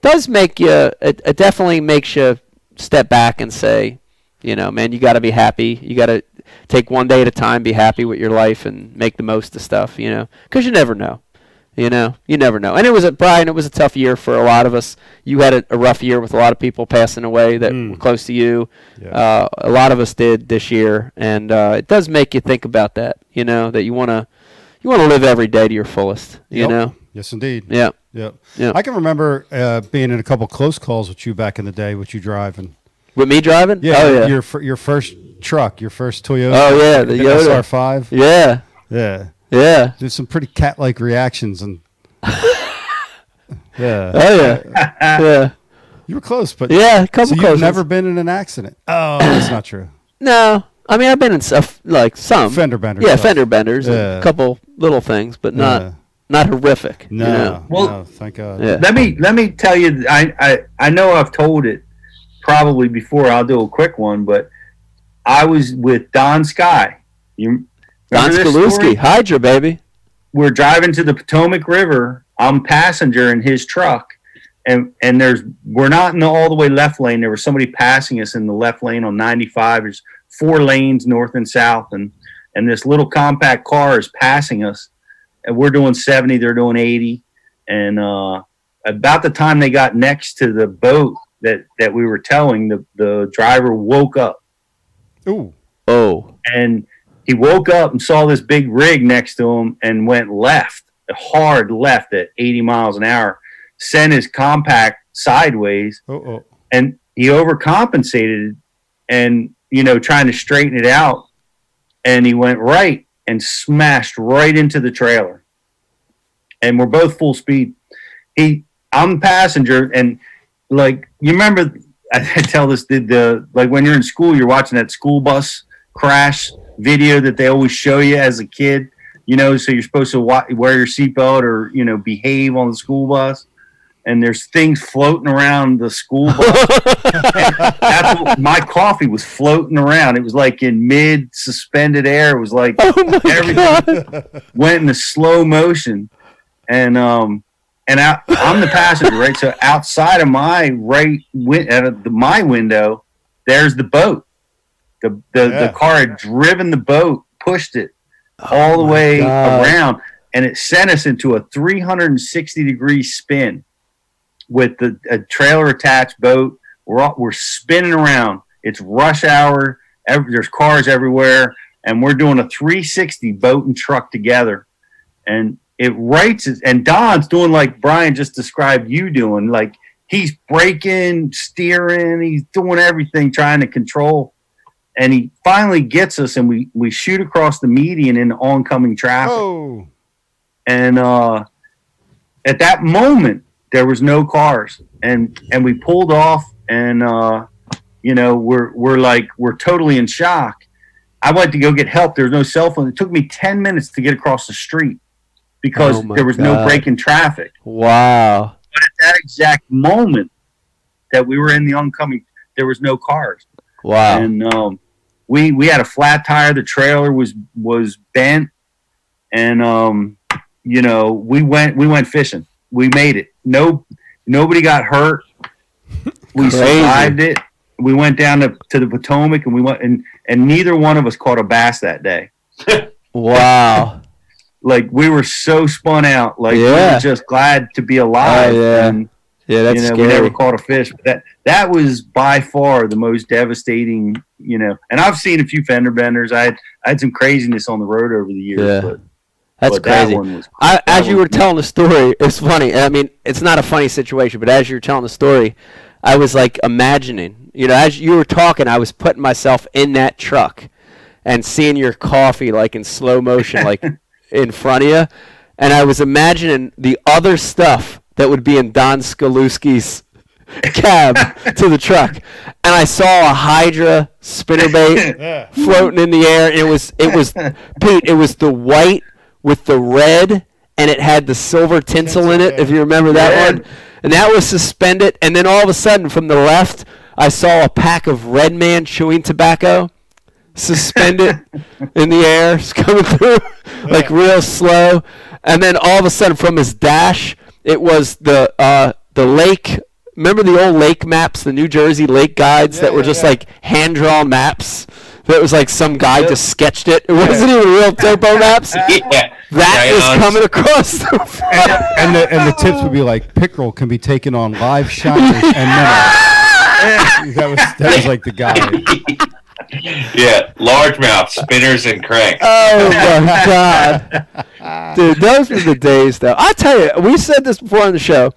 does make you. It, it definitely makes you step back and say, you know, man, you got to be happy. You got to take one day at a time, be happy with your life, and make the most of stuff. You know, because you never know. You know, you never know. And it was a Brian. It was a tough year for a lot of us. You had a, a rough year with a lot of people passing away that were close to you. Yeah. Uh, a lot of us did this year, and uh, it does make you think about that. You know that you want to you want to live every day to your fullest. You Yep. know. Yes, indeed. Yeah. Yep. Yeah. I can remember uh, being in a couple close calls with you back in the day, with you driving. With me driving. Yeah. Oh yeah. Your your first truck, your first Toyota. Oh, yeah, the Yoda. SR5. yeah. Yeah. Yeah. There's some pretty cat-like reactions and. yeah. Oh yeah. yeah. You were close, but Yeah. A couple So you've close never been in an accident? Oh, that's not true. No. I mean, I've been in stuff like some Fender benders. Yeah, stuff. fender benders. and Yeah. A couple little things, but not Yeah. not horrific. No, You know? Well- no, thank God. Yeah. let me let me tell you. I, I I know I've told it probably before. I'll do a quick one, but I was with Don Sky. You Don Skaluski. Hydra baby. We're driving to the Potomac River. I'm passenger in his truck, and and there's we're not in the all the way left lane. There was somebody passing us in the left lane on 95. There's four lanes north and south, and and this little compact car is passing us, and we're doing 70. They're doing 80, and uh, about the time they got next to the boat that that we were towing, the the driver woke up Ooh. Oh. and he woke up and saw this big rig next to him and went left, hard left at 80 miles an hour, sent his compact sideways, Oh, oh. and he overcompensated and, you know, trying to straighten it out. and he went right and smashed right into the trailer. And we're both full speed. He, I'm passenger, and like you remember, I tell this the, the like when you're in school, you're watching that school bus crash video that they always show you as a kid. You know, so you're supposed to wa- wear your seatbelt or you know behave on the school bus and there's things floating around the school bus. that's what, my coffee was floating around. It was like in mid suspended air. It was like Oh everything went into slow motion, and um, and I, I'm the passenger, right? So outside of my right win- out of the, my window, there's the boat. The the, Yeah. the car had driven the boat, pushed it oh all the way God. around, and it sent us into a 360 degree spin with the a trailer attached boat. We're all, we're spinning around. It's rush hour. Every, there's cars everywhere, and we're doing a 360 boat and truck together. And it writes it, and Don's doing like Brian just described you doing. Like he's braking, steering, he's doing everything, trying to control. And he finally gets us, and we we shoot across the median in oncoming traffic. Oh, and uh, at that moment there was no cars. And and we pulled off and uh, you know we're we're like we're totally in shock. I went to go get help. There was no cell phone. It took me 10 minutes to get across the street because Oh there was no God. break in traffic Wow. but at that exact moment that we were in the oncoming there was no cars Wow. and um, we we had a flat tire. The trailer was was bent, and um, you know we went we went fishing. We made it. No, nobody got hurt. We survived it. We went down to, to the Potomac, and we went and and neither one of us caught a bass that day. Wow. Like we were so spun out. Like we were just glad to be alive. Oh, yeah. And, Yeah, that's you know, scary. we never caught a fish. But that that was by far the most devastating. You know, and I've seen a few fender benders. I had I had some craziness on the road over the years. Yeah. But, That's but crazy. That was, I, as you were telling the story, it's funny. I mean, it's not a funny situation, but as you were telling the story, I was like imagining. You know, as you were talking, I was putting myself in that truck and seeing your coffee like in slow motion, like in front of you, and I was imagining the other stuff that would be in Don Skaluski's cab to the truck, and I saw a Hydra spinnerbait floating in the air. It was it was Pete. It was the white with the red, and it had the silver tinsel in it. If you remember that Yeah. one, and that was suspended. And then all of a sudden, from the left, I saw a pack of Red Man chewing tobacco suspended in the air, it's coming through like real slow. And then all of a sudden, from his dash, it was the uh, the lake. Remember the old lake maps, the New Jersey lake guides that were yeah, just yeah. like hand drawn maps. That was like some guy just sketched it. It wasn't even real topo maps. yeah. That was coming across the front. and the and the tips would be like pickerel can be taken on live shiners and minnows. that was that was like the guy. Yeah, largemouth spinners and cranks. Oh my god, dude, those were the days, though. I tell you, we said this before on the show.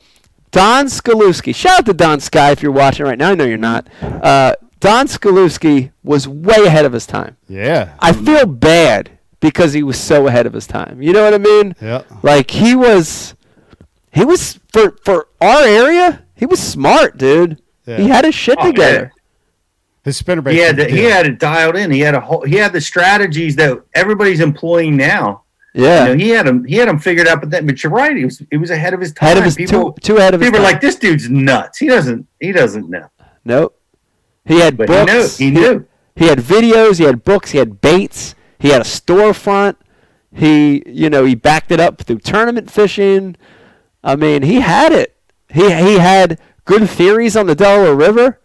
Don Skaluski, shout out to Don Sky if you're watching right now. I know you're not. Uh, Don Skaluski was way ahead of his time. Yeah. I feel bad because he was so ahead of his time. You know what I mean? Yeah. Like he was, he was for for our area. He was smart, dude. Yeah. He had his shit Oh, yeah. together. His spinnerbait. he had was the, he had it dialed in. He had a whole, he had the strategies that everybody's employing now. Yeah, You know, he had them he had them figured out. But that, but you're right. He was he was ahead of his time. ahead of his people too, too ahead of his people are time. like this dude's nuts. He doesn't he doesn't know. Nope. He had But books. he knew he knew. He had videos. He had books. He had baits. He had a storefront. He, you know, he backed it up through tournament fishing. I mean, he had it. He he had good theories on the Delaware River.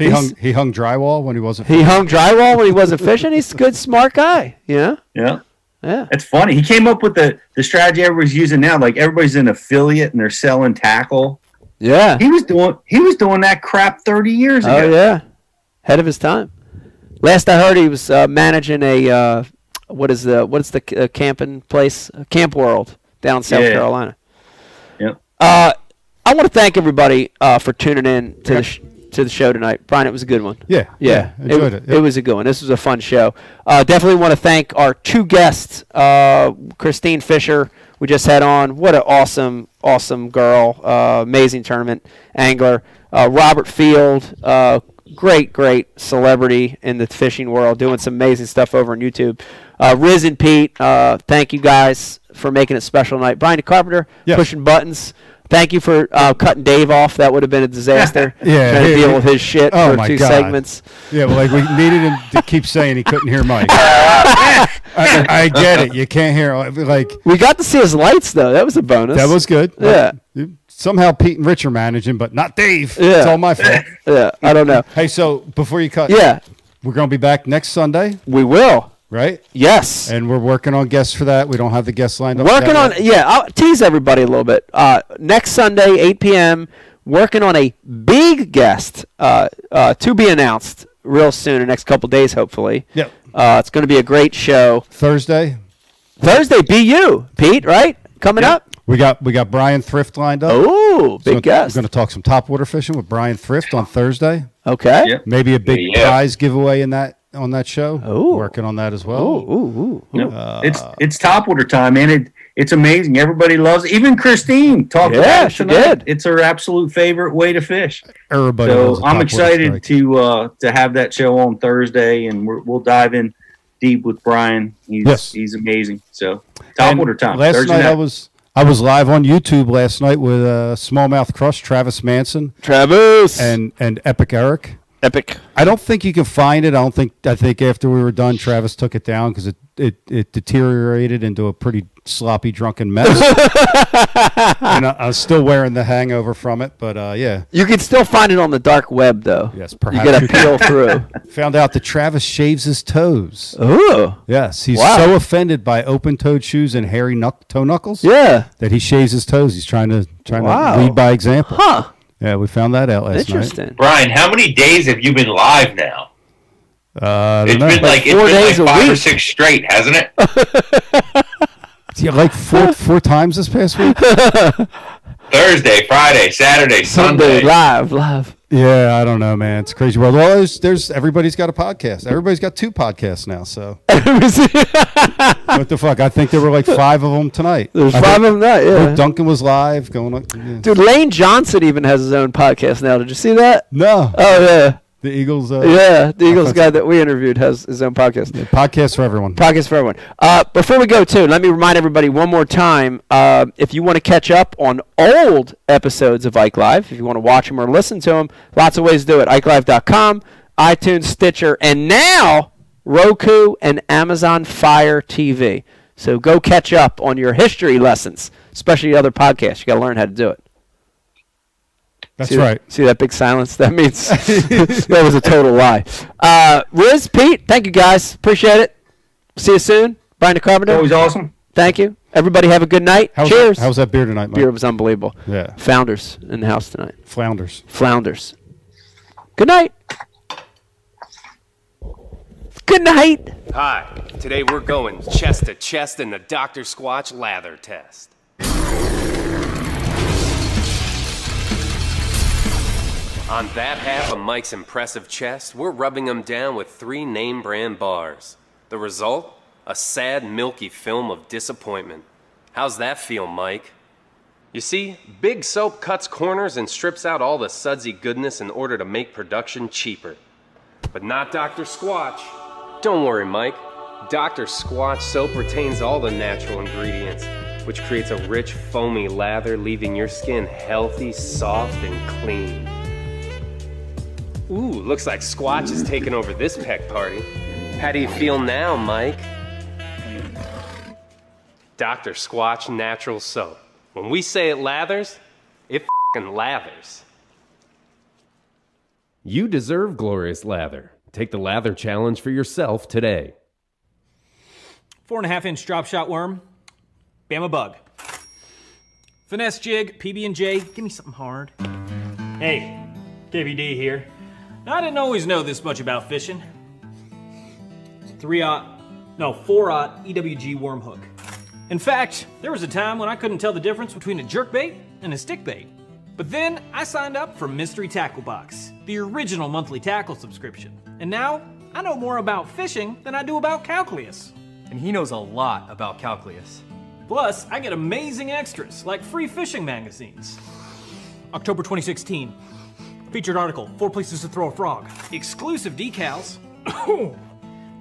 He he's- hung he hung drywall when he wasn't. He hung drywall when he wasn't fishing. He's a good, smart guy. You know? Yeah. Yeah. It's funny. He came up with the, the strategy everybody's using now. Like everybody's an affiliate and they're selling tackle. Yeah. He was doing he was doing that crap thirty years ago. Oh yeah, ahead of his time. Last I heard, he was uh, managing a uh, what is the what is the uh, camping place? Uh, Camp World down South Yeah. Carolina. Yep. Uh, I want to thank everybody uh, for tuning in to the sh- to the show tonight, Brian. It was a good one. Yeah, Yeah, yeah, enjoyed it. It, was a good one. This was a fun show. Uh, definitely want to thank our two guests, uh, Christine Fisher. We just had on. What an awesome, awesome girl. Uh, amazing tournament angler. Uh, Robert Field, uh, great, great celebrity in the fishing world, doing some amazing stuff over on YouTube. Uh, Riz and Pete, uh, thank you guys for making it special tonight. Brian Carpenter, pushing buttons. Thank you for uh, cutting Dave off. That would have been a disaster. Yeah, trying to deal with his shit Oh for my two God. segments. Yeah, well, like we needed him to keep saying he couldn't hear Mike. I, I get it. You can't hear like We got to see his lights though. That was a bonus. that was good. Yeah. Somehow Pete and Rich are managing, but not Dave. Yeah. It's all my fault. Yeah, I don't know. hey, so before you cut, Yeah, we're going to be back next Sunday, we will. Right? Yes. And we're working on guests for that. We don't have the guests lined up. Working yet. on yeah. I'll tease everybody a little bit. Uh, next Sunday, 8 p.m. Working on a big guest uh, uh, to be announced real soon, in the next couple days, hopefully. Yep. Uh, it's going to be a great show. Thursday. Thursday, BU, Pete, right? Coming up. We got we got Brian Thrift lined up. Oh, big So guest. We're going to talk some topwater fishing with Brian Thrift on Thursday. Okay. Yeah. Maybe a big Yeah. prize giveaway in that on that show. Ooh. Working on that as well. Ooh, ooh, ooh. Yep. it's it's topwater time, man. It it's amazing. Everybody loves. It. Even Christine talked Yeah, about it she tonight. did. It's her absolute favorite way to fish. Everybody loves So a I'm excited to uh, to have that show on Thursday, and we're, we'll dive in deep with Brian. He's Yes. he's amazing. So And topwater time. Last Thursday night, I was I was live on YouTube last night with uh, Smallmouth Crush, Travis Manson, Travis and and Epic Eric. Epic. I don't think you can find it. I don't think. I think after we were done, Travis took it down because it, it it deteriorated into a pretty sloppy, drunken mess. and I, I was still wearing the hangover from it. But uh, yeah, You can still find it on the dark web though. yes, You perhaps got to you peel through. found out that Travis shaves his toes. Ooh. Yes, he's Wow. so offended by open-toed shoes and hairy knuck- toe knuckles Yeah. that he shaves his toes. He's trying to trying Wow. to lead by example. Huh. Yeah, we found that out last night. Interesting. Brian, how many days have you been live now? Uh, I It's don't know. been like, it's four been days like a five or six straight, hasn't it? Yeah, like four four times this past week. Thursday, Friday, Saturday, Sunday Sunday. live, live. Yeah, I don't know, man. It's a crazy world. Well, there's, there's everybody's got a podcast. Everybody's got two podcasts now. So what the fuck? I think there were like five of them tonight. There's I five heard- of them that, heard yeah. Duncan was live going on. yeah. Dude, Lane Johnson even has his own podcast now. Did you see that? No, Oh yeah, the Eagles. Uh, yeah. The Eagles thought- guy that we interviewed has his own podcast. podcast for everyone. Podcast for everyone. Uh, before we go, too, let me remind everybody one more time. Uh, if you want to catch up on old episodes of Ike Live, if you want to watch them or listen to them, lots of ways to do it. IkeLive.com, iTunes, Stitcher, and now Roku and Amazon Fire TV. So go catch up on your history lessons, especially other podcasts. You got to learn how to do it. That's See that- right. see that big silence? That means that was a total lie. Uh, Riz, Pete, thank you guys. Appreciate it. See you soon. Brian the Carpenter. Always awesome. Thank you. Everybody have a good night. How's Cheers. That, how's that beer tonight, Mike? Beer was unbelievable. Yeah. Founders in the house tonight. Flounders. Flounders. Good night. Good night. Hi, today we're going chest to chest in the Dr. Squatch lather test. On that half of Mike's impressive chest, we're rubbing him down with three name brand bars. The result? A sad, milky film of disappointment. How's that feel, Mike? You see, Big Soap cuts corners and strips out all the sudsy goodness in order to make production cheaper. But not Dr. Squatch. Don't worry, Mike. Dr. Squatch soap retains all the natural ingredients, which creates a rich, foamy lather, leaving your skin healthy, soft, and clean. Ooh, looks like Squatch is taking over this peck party. How do you feel now, Mike? Dr. Squatch Natural Soap. When we say it lathers, it fing lathers. You deserve glorious lather. Take the lather challenge for yourself today. Four and a half inch drop shot worm. Bama bug. Finesse jig, PB and J. Give me something hard. Hey, KVD here. I didn't always know this much about fishing. Three aught, no four aught EWG worm hook. In fact, there was a time when I couldn't tell the difference between a jerkbait and a stick bait. But then I signed up for Mystery Tackle Box, the original monthly tackle subscription. And now I know more about fishing than I do about calculus. And he knows a lot about calculus. Plus, I get amazing extras like free fishing magazines. October 2016. Featured article Four Places to Throw a Frog. Exclusive decals.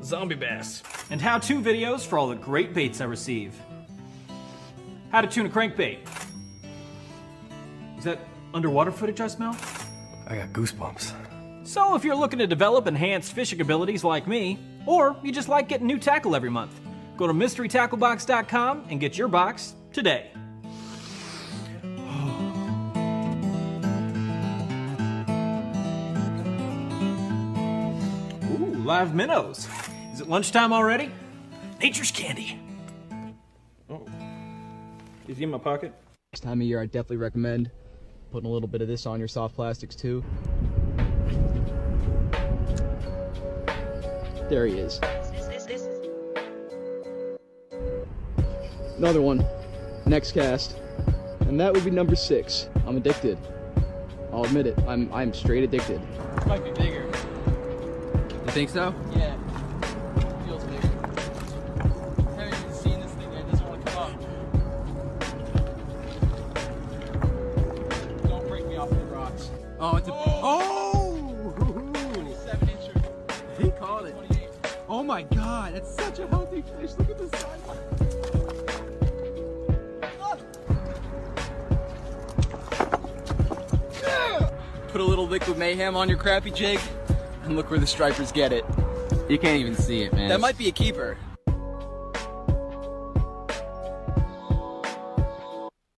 Zombie bass. And how to videos for all the great baits I receive. How to tune a crankbait. Is that underwater footage I smell? I got goosebumps. So, if you're looking to develop enhanced fishing abilities like me, or you just like getting new tackle every month, go to mysterytacklebox.com and get your box today. Live minnows. Is it lunchtime already? Nature's candy. Oh. Is he in my pocket? This time of year, I definitely recommend putting a little bit of this on your soft plastics too. There he is. Another one. Next cast. And that would be number six. I'm addicted. I'll admit it. I'm I'm straight addicted. Might be bigger. You think so? Yeah. Feels bigger. I haven't even seen this thing yet. It doesn't want to come up. Don't break me off the rocks. Oh, it's a oh! 27 incher. He called it. Oh my god, that's such a healthy fish. Look at the size. Ah! Put a little liquid mayhem on your crappie jig, and look where the stripers get it. You can't even see it, man. That might be a keeper.